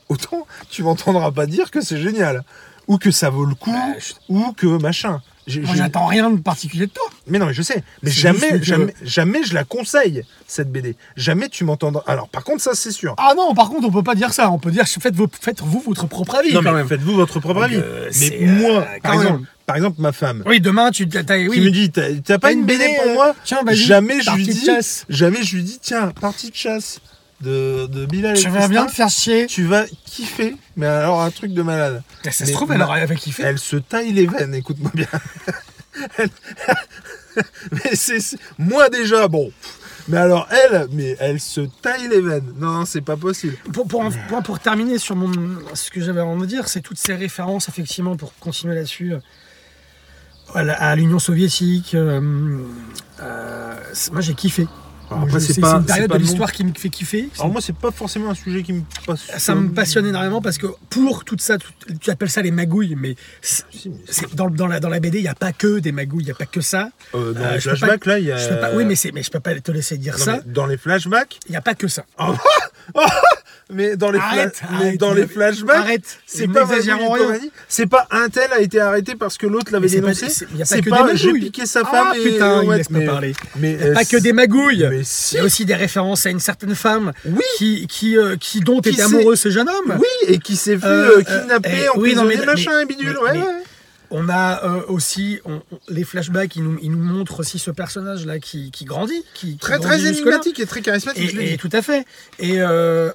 autant tu m'entendras pas dire que c'est génial, ou que ça vaut le coup, Bah, je- ou que machin. Moi, j'attends rien de particulier de toi. Mais non, mais je sais, mais jamais, que- jamais, jamais je la conseille, cette BD. Jamais tu m'entendras. Alors, par contre, ça c'est sûr. Ah non, par contre, on peut pas dire ça. On peut dire faites, vos, faites vous votre propre avis Non, quand mais même. faites-vous votre propre Donc, avis. euh, mais c'est, moi, euh, par exemple, par exemple, ma femme, Oui, demain, tu t'as, t'as- qui oui. me dit t'as pas une BD BD, pour euh, moi tiens, vas-y, jamais je lui dis chasse. jamais je lui dis tiens partie de chasse de, de Bilal et Tu vas Christin, bien te faire chier. tu vas kiffer mais alors un truc de malade Ça se Mais trouve, ma- elle aurait avait kiffé. elle se taille les veines écoute-moi bien Elle- mais c'est c'est- moi déjà bon mais alors elle mais elle se taille les veines non c'est pas possible Pour, pour, pour, pour terminer sur mon, ce que j'avais envie de dire, c'est toutes ces références, effectivement, pour continuer là-dessus, euh, à la- à l'Union soviétique. euh, euh, c'est- moi, j'ai kiffé. Alors Je- après, c'est pas. une période pas de l'histoire qui me fait kiffer. Alors moi, c'est pas forcément un sujet qui me passe. Ça me passionne énormément parce que pour tout ça, tout- tu appelles ça les magouilles, mais Si, dans, dans la, dans la BD, il n'y a pas que des magouilles, il n'y a pas que ça. Euh, dans Euh, les flashbacks, pas- là, il y a. Je peux pas, oui, mais, c'est- mais je peux pas te laisser dire Non, ça. dans les flashbacks. Il n'y a pas que ça. Mais dans les, fla- Arrête, mais arrête, dans les flashbacks. C'est pas et. C'est pas un tel a été arrêté parce que l'autre l'avait pas- dénoncé. c'est- pas pas j'ai piqué sa Ah, femme et putain, il ouais, pas mais- parler. Mais Il n'y a pas que des magouilles. Mais si. Il y a aussi des références à une certaine femme Oui. qui, qui, euh, qui dont Qui était amoureux ce jeune homme. Oui, et qui s'est vu Euh, euh, kidnapper, euh, eh, oui, emprisonner, mais- machin, et bidule. ouais. On a euh, aussi on- on- les flashbacks, ils nous, ils nous montrent aussi ce personnage-là qui, qui grandit, qui, qui Très, grandit très énigmatique et très charismatique. je Et, et dit. tout à fait. Et euh,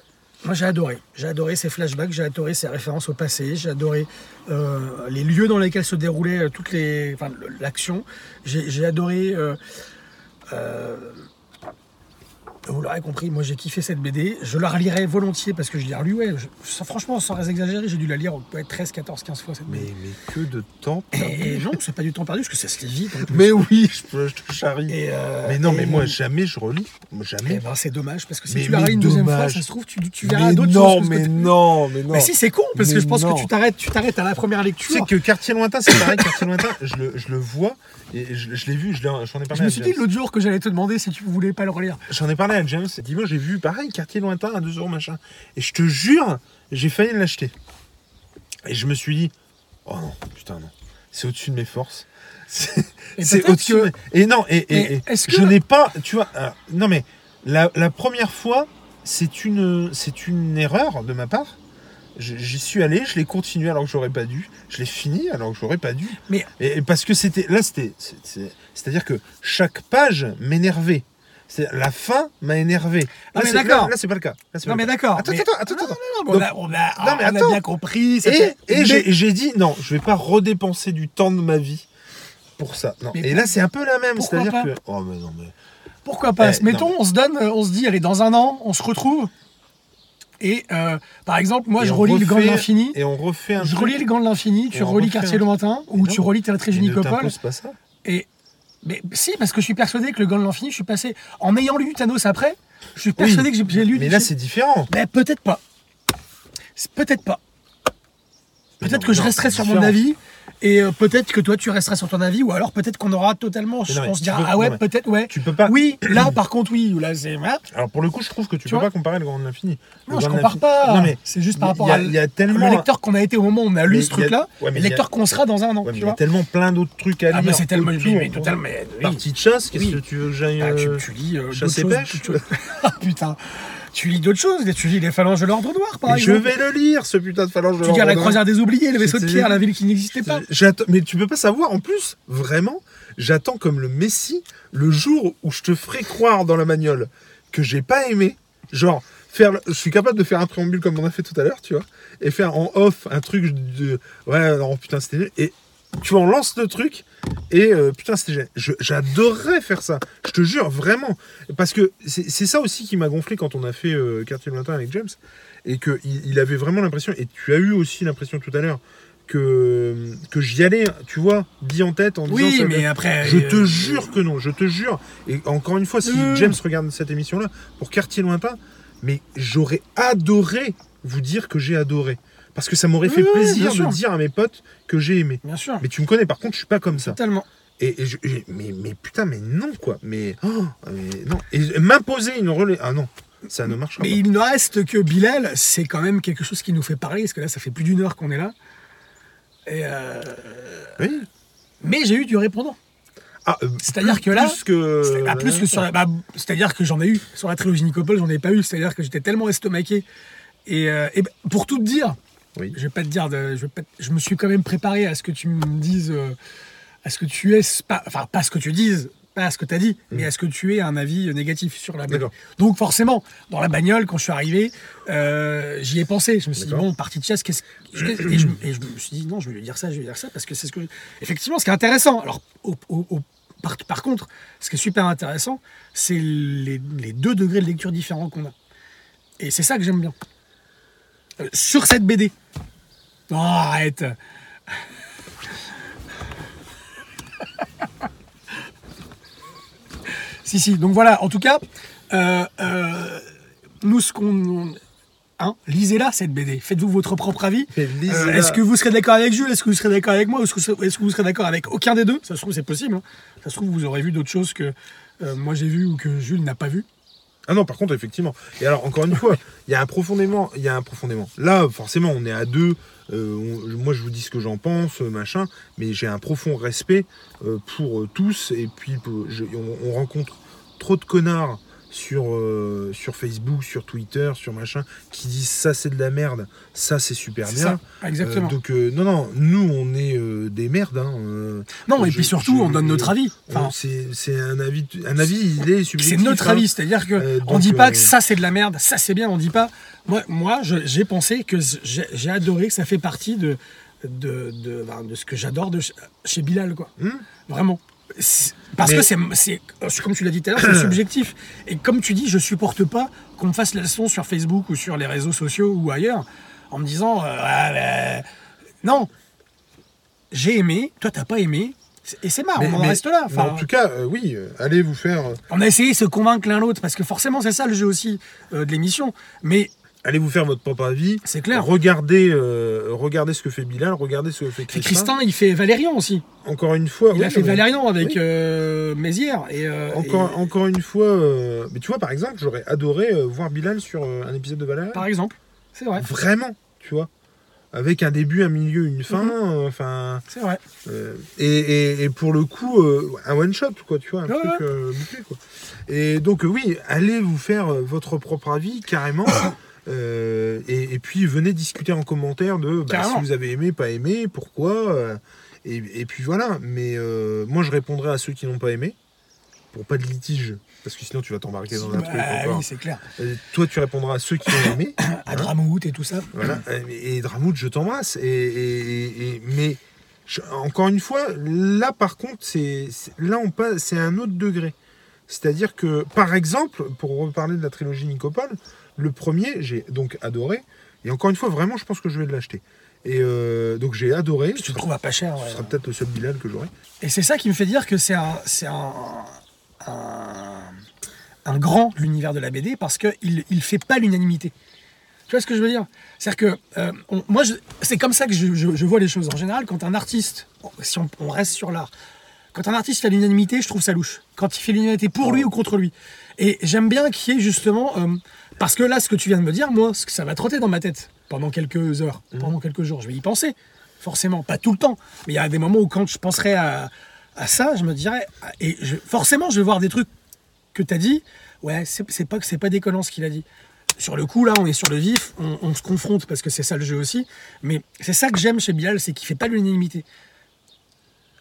moi, j'ai adoré. J'ai adoré ces flashbacks, j'ai adoré ces références au passé, j'ai adoré euh, les lieux dans lesquels se déroulait euh, le- l'action. J'ai adoré. euh, vous l'aurez compris, moi j'ai kiffé cette BD. Je la relirai volontiers parce que je l'ai relue, ouais. je- ça, franchement, sans exagérer, j'ai dû la lire ouais, 13, 14, 15 fois cette Mais, BD. mais que de temps. Et, et non, c'est pas du temps perdu parce que ça se lit vite. en plus. Mais oui, je, peux- je te charrie. Et, euh, mais non, mais moi, jamais je relis. Moi, Eh Jamais. ben, c'est dommage parce que si Mais- tu la mais relis une deuxième fois, ça se trouve, tu, tu verras mais d'autres non, choses. mais non, mais non. Bah si, c'est con, parce que Mais je pense non. que tu t'arrêtes, tu t'arrêtes à la première Tu lecture. sais que Quartier Lointain, c'est pareil, Quartier Lointain, je le, je le vois, et je, je l'ai vu, je j'en ai parlé Je me à suis dit l'autre jour que j'allais te demander si tu voulais pas le relire. J'en ai parlé à James, dis-moi, j'ai vu pareil, Quartier Lointain à 2 euros, machin. Et je te jure, j'ai failli l'acheter. Et je me suis dit, oh non, putain, non, c'est au-dessus de mes forces. C'est au-dessus que- de mes- Et non, et, et- et je que- n'ai pas, tu vois, alors, non mais, la, la première fois, c'est une, c'est une erreur de ma part. J'y suis allé, je l'ai continué alors que j'aurais pas dû. Je l'ai fini alors que j'aurais pas dû. Mais- et, parce que c'était là, c'était, c'est- c'est- c'est-à-dire que chaque page m'énervait. C'est la fin m'a énervé. Ah, Là, mais c'est- d'accord. Là, là, c'est pas le cas. Là, Non mais d'accord. Attends, mais- attends, attends, attends. non, non, mais on a, on a- Non, mais on a attends. bien compris. Et, c'était- et mais- j'ai dit non, je vais pas redépenser du temps de ma vie pour ça. Non. Mais Et là, c'est un peu la même. C'est-à-dire que. Oh, mais non, mais. Pourquoi pas Eh, Mettons, on se donne, on se dit, allez, dans un an, on se retrouve. Et euh, par exemple, moi, Et je relis le Gant de l'infini. Et on refait un. Je truc. relis le Gant de l'infini. Tu Et relis Quartier un- lointain ou Mais tu relis Théâtre Mais ne Nicopole. t'impose pas ça. Et mais si, parce que je suis persuadé que le Gant de l'infini, je suis passé en ayant lu Thanos après. Je suis persuadé que j'ai- lu. Mais là, c'est différent. Ben, peut-être pas. Peut-être pas. Mais Peut-être non, que je resterai sur mon avis. Et euh, peut-être que toi tu resteras sur ton avis, ou alors peut-être qu'on aura totalement. Mais non, mais on se dira, peux- ah ouais, peut-être, ouais. Tu peux pas. Oui, là par contre, oui, là c'est. Alors pour le coup, je trouve que tu, Tu peux pas comparer le Grand de l'Infini. Le Non, je compare pas. Non mais c'est juste par rapport y a, à y a le tellement. lecteur qu'on a été au moment où on a lu Mais ce a- truc-là, ouais, le a- lecteur qu'on sera dans un an. Ouais, mais tu il y a tellement plein d'autres trucs à Ah, lire. mais c'est tellement. Mais totalement. Partie de chasse, qu'est-ce que tu veux que j'aille. Ah, tu, euh, tu lis euh, chasse et pêche Ah, putain. Tu lis d'autres choses. Tu lis les phalanges de l'ordre noir, par Mais je exemple. vais le lire, ce putain de phalange de Tu lis la l'Ordre croisière des oubliés, le vaisseau de pierre, la ville qui n'existait pas. Mais tu peux pas savoir, en plus, vraiment, j'attends comme le Messie le jour où je te ferai croire dans la magnole que j'ai pas aimé. Genre, faire, je suis capable de faire un préambule comme on a fait tout à l'heure, tu vois, et faire en off un truc de. Ouais, non, putain, c'était nul. Et tu vois, on lance le truc, et euh, putain, c'était J'adorerais faire ça. Je te jure, vraiment. Parce que c'est ça aussi qui m'a gonflé quand on a fait euh, Quartier Lointain avec James. Et qu'il il avait vraiment l'impression, et tu as eu aussi l'impression tout à l'heure, que, que j'y allais, tu vois, dit en tête en disant Oui, ça- mais après. je euh, te jure que non, je te jure. Et encore une fois, si Euh. James regarde cette émission-là, pour Quartier Lointain, mais j'aurais adoré vous dire que j'ai adoré. Parce que ça m'aurait fait Oui, plaisir de dire à mes potes que j'ai aimé. Bien sûr. Mais tu me connais, par contre, je suis pas comme ça. Totalement. Et, et je- et- mais, mais putain, mais non, quoi. Mais, oh, mais non. Et m'imposer une relais. Ah non, ça ne marchera Mais pas. il ne reste que Bilal, c'est quand même quelque chose qui nous fait parler, parce que là, ça fait plus d'une heure qu'on est là. Et euh, Oui. Mais j'ai eu du répondant. Ah, euh, C'est-à-dire que là, Plus que. Ah, plus que sur la- bah, c'est-à-dire que j'en ai eu. Sur la trilogie Nicopole, j'en ai pas eu. C'est-à-dire que j'étais tellement estomaqué. Et, euh, et bah, pour tout te dire, Oui. je vais pas te dire, de, je, vais pas te- je me suis quand même préparé à ce que tu me dises, euh, à ce que tu es, pas, enfin pas ce que tu dises, pas à ce que tu as dit, mais à ce que tu aies un avis négatif sur la. Mm. D'accord. Donc forcément, dans la bagnole, quand je suis arrivé, euh, j'y ai pensé. Je me suis dit, bon, partie de chasse, qu'est-ce et, je, et je me suis dit, non, je vais lui dire ça, je vais lui dire ça, parce que c'est ce que... Effectivement, ce qui est intéressant, alors, au- au- au- par, par contre, ce qui est super intéressant, c'est les, les deux degrés de lecture différents qu'on a. Et c'est ça que j'aime bien. Sur cette BD. Non, arrête Si, si. Donc voilà, en tout cas, euh, euh, nous, ce qu'on. Hein, lisez-la, cette BD. Faites-vous votre propre avis. Euh, lisez-la. est-ce que vous serez d'accord avec Jules? Est-ce que vous serez d'accord avec moi? Est-ce que, vous- est-ce que vous serez d'accord avec aucun des deux? Ça se trouve, c'est possible. hein. Ça se trouve, vous aurez vu d'autres choses que moi j'ai vu ou que Jules n'a pas vu. Ah non, par contre, effectivement. Et alors, encore une fois, il y a un profondément, il y a un profondément. Là, forcément, on est à deux. euh, moi, je vous dis ce que j'en pense, euh, machin. Mais j'ai un profond respect euh, pour tous. Et puis, on rencontre trop de connards sur, euh, sur Facebook, sur Twitter, sur machin, qui disent ça, c'est de la merde, ça, c'est super C'est bien. ça, exactement. Euh, donc, euh, non, non, nous, on est des merdes. hein, non, et je- puis surtout, je- on donne notre avis. Enfin, c'est c'est un avis, un avis, il est c'est subjectif. notre hein. avis, c'est-à-dire que on donc, dit pas que ça c'est de la merde, ça c'est bien, on dit pas. Moi, moi, j'ai pensé que j'ai adoré que ça fait partie de de, de, ben, de ce que j'adore de chez Bilal, quoi. Hmm. Vraiment. Parce Mais- que c'est, comme tu l'as dit tout à l'heure, c'est subjectif. Et comme tu dis, je supporte pas qu'on me fasse la leçon sur Facebook ou sur les réseaux sociaux ou ailleurs en me disant euh, Ah, ben, non, j'ai aimé, toi t'as pas aimé, et c'est marrant, on en mais- reste là. Enfin, en tout cas, euh, oui, euh, allez vous faire, on a essayé de se convaincre l'un l'autre parce que forcément c'est ça le jeu aussi de l'émission. Mais allez vous faire votre propre avis. c'est clair. Regardez, euh, regardez ce que fait Bilal, regardez ce que fait Et Christin. Christin, il fait Valérian aussi. Encore une fois, Il oui, a fait mais- Valérian avec oui. euh, Mézières. Et, euh, Encore, et- encore une fois, mais tu vois, par exemple, j'aurais adoré voir Bilal sur un épisode de Valérian. par exemple, c'est vrai. Vraiment, tu vois. Avec un début, un milieu, une fin, Mhm. enfin. C'est vrai. et, et- et pour le coup, un one shot, quoi, tu vois, un Ouais, truc ouais. bouclé, quoi. Et donc, oui, allez vous faire votre propre avis, carrément. Euh, et, et puis, venez discuter en commentaire de bah, si vous avez aimé, pas aimé, pourquoi. euh, et, et puis voilà. Mais euh, moi, je répondrai à ceux qui n'ont pas aimé, pour pas de litige. Parce que sinon, tu vas t'embarquer dans un Bah, truc encore. oui, c'est clair. Toi, tu répondras à ceux qui ont aimé. À Dramout et tout ça. Voilà. Et et Dramout, je t'embrasse. Et, mais je- encore une fois, là par contre, c'est c'est- là on passe, c'est un autre degré. C'est-à-dire que, par exemple, pour reparler de la trilogie Nicopole, le premier, j'ai donc adoré. Et encore une fois, vraiment, je pense que je vais l'acheter. Et euh, donc j'ai adoré. Tu le trouves à pas cher. ouais. ce sera peut-être le seul Bilal que j'aurai. Et c'est ça qui me fait dire que c'est un, c'est un, un, un grand l'univers de la BD parce qu'il il fait pas l'unanimité. Tu vois ce que je veux dire? C'est-à-dire que euh, on- moi, je- c'est comme ça que je, je- je vois les choses. En général, quand un artiste, si on, on reste sur l'art, quand un artiste fait l'unanimité, je trouve ça louche. Quand il fait l'unanimité pour lui ou contre lui. Et j'aime bien qu'il y ait justement... euh, parce que là, ce que tu viens de me dire, moi, ça va trotter dans ma tête pendant quelques heures, pendant quelques jours. Je vais y penser, forcément. Pas tout le temps. Mais il y a des moments où quand je penserai à, à ça, je me dirais... Et je- forcément, je vais voir des trucs que tu as dit. Ouais, c'est pas, que c'est pas déconnant ce qu'il a dit. Sur le coup, là, on est sur le vif, on, on se confronte parce que c'est ça le jeu aussi. Mais c'est ça que j'aime chez Bilal, c'est qu'il fait pas l'unanimité.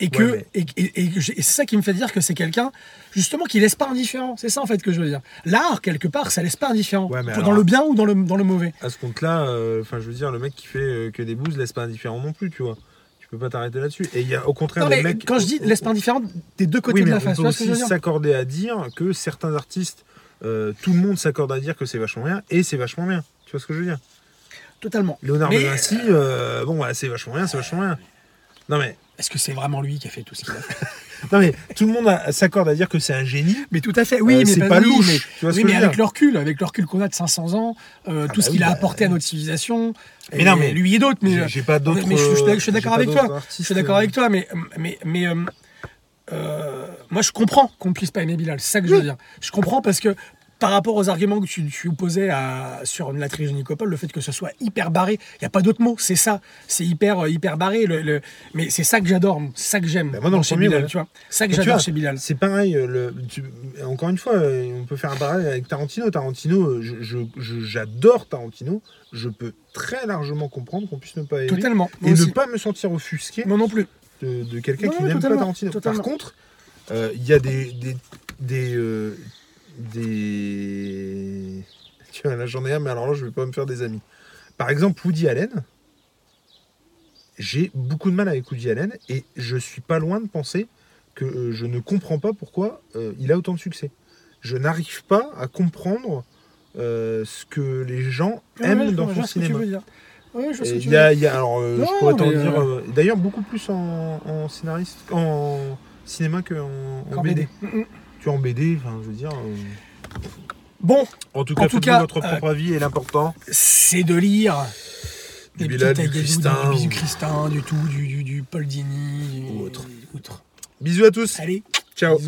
Et que Ouais, et, et- et c'est ça qui me fait dire que c'est quelqu'un justement qui laisse pas indifférent. C'est ça en fait que je veux dire. L'art quelque part, ça laisse pas indifférent. Ouais, dans alors- le bien ou dans le dans le mauvais. À ce compte-là, euh, enfin, je veux dire, le mec qui fait euh, que des bouses laisse pas indifférent non plus, tu vois. Tu peux pas t'arrêter là-dessus. Et il y a au contraire Non mais mecs. quand je dis laisse pas indifférent des deux côtés oui, de la on face, tu peut aussi s'accorder à dire que certains artistes, euh, tout le monde s'accorde à dire que c'est vachement bien et c'est vachement bien. Tu vois ce que je veux dire? Totalement. Léonard Mais, de Vinci, bon, ouais, c'est vachement bien, c'est vachement bien. Non mais, Est-ce que c'est vraiment lui qui a fait tout ce qu'il a fait? Non mais tout le monde s'accorde à dire que c'est un génie. Mais tout à fait, oui, Euh, mais c'est pas oui, louche, mais, tu vois ce oui, que mais avec le recul, avec le recul qu'on a de 500 ans, euh, tout bah ce qu'il oui, a bah, apporté à notre civilisation. Mais non, mais lui et d'autres, mais J'ai- pas d'autres. mais je, suis- je suis- je suis euh, d'accord avec pas toi. Je suis d'accord euh, avec toi, mais mais mais euh, euh, moi je comprends qu'on ne puisse pas aimer Bilal. C'est ça que je veux dire. Je comprends parce que par rapport aux arguments que tu, tu opposais à, sur la trilogie Nicopole, le fait que ce soit hyper barré, il n'y a pas d'autre mot, c'est ça. C'est hyper, euh, hyper barré. Le, le- mais c'est ça que j'adore, c'est ça que j'aime Bah, moi, dans le chez premier, Bilal, ouais. tu vois. C'est ça que tu j'adore chez Bilal. C'est pareil, euh, le, tu- encore une fois, euh, on peut faire un parallèle avec Tarantino. Tarantino, j'adore Tarantino. Je peux très largement comprendre qu'on puisse ne pas aimer. Totalement. Et ne pas me sentir offusqué Moi non plus. de, de quelqu'un qui n'aime pas Tarantino. totalement. Par contre, euh, il y a des. des, des, euh, des- Tu vois, là j'en ai un, mais alors là je vais pas me faire des amis. Par exemple, Woody Allen. J'ai beaucoup de mal avec Woody Allen et je suis pas loin de penser que euh, je ne comprends pas pourquoi euh, il a autant de succès. Je n'arrive pas à comprendre euh, ce que les gens aiment ouais, dans son cinéma. Ouais, je y a, y alors, euh, Non, je pourrais t'en mais, dire. euh, euh, D'ailleurs, beaucoup plus en, en scénariste, en cinéma qu'en en En BD. BD. Mm, mm tu es en BD, enfin, je veux dire. Euh, bon. En tout cas, en tout cas votre propre euh, avis est l'important. C'est de lire. Du des Bilal, du Christin, du. Christin, du tout, du, du, du Paul Dini, ou autre. Bisous à tous. Allez. Ciao.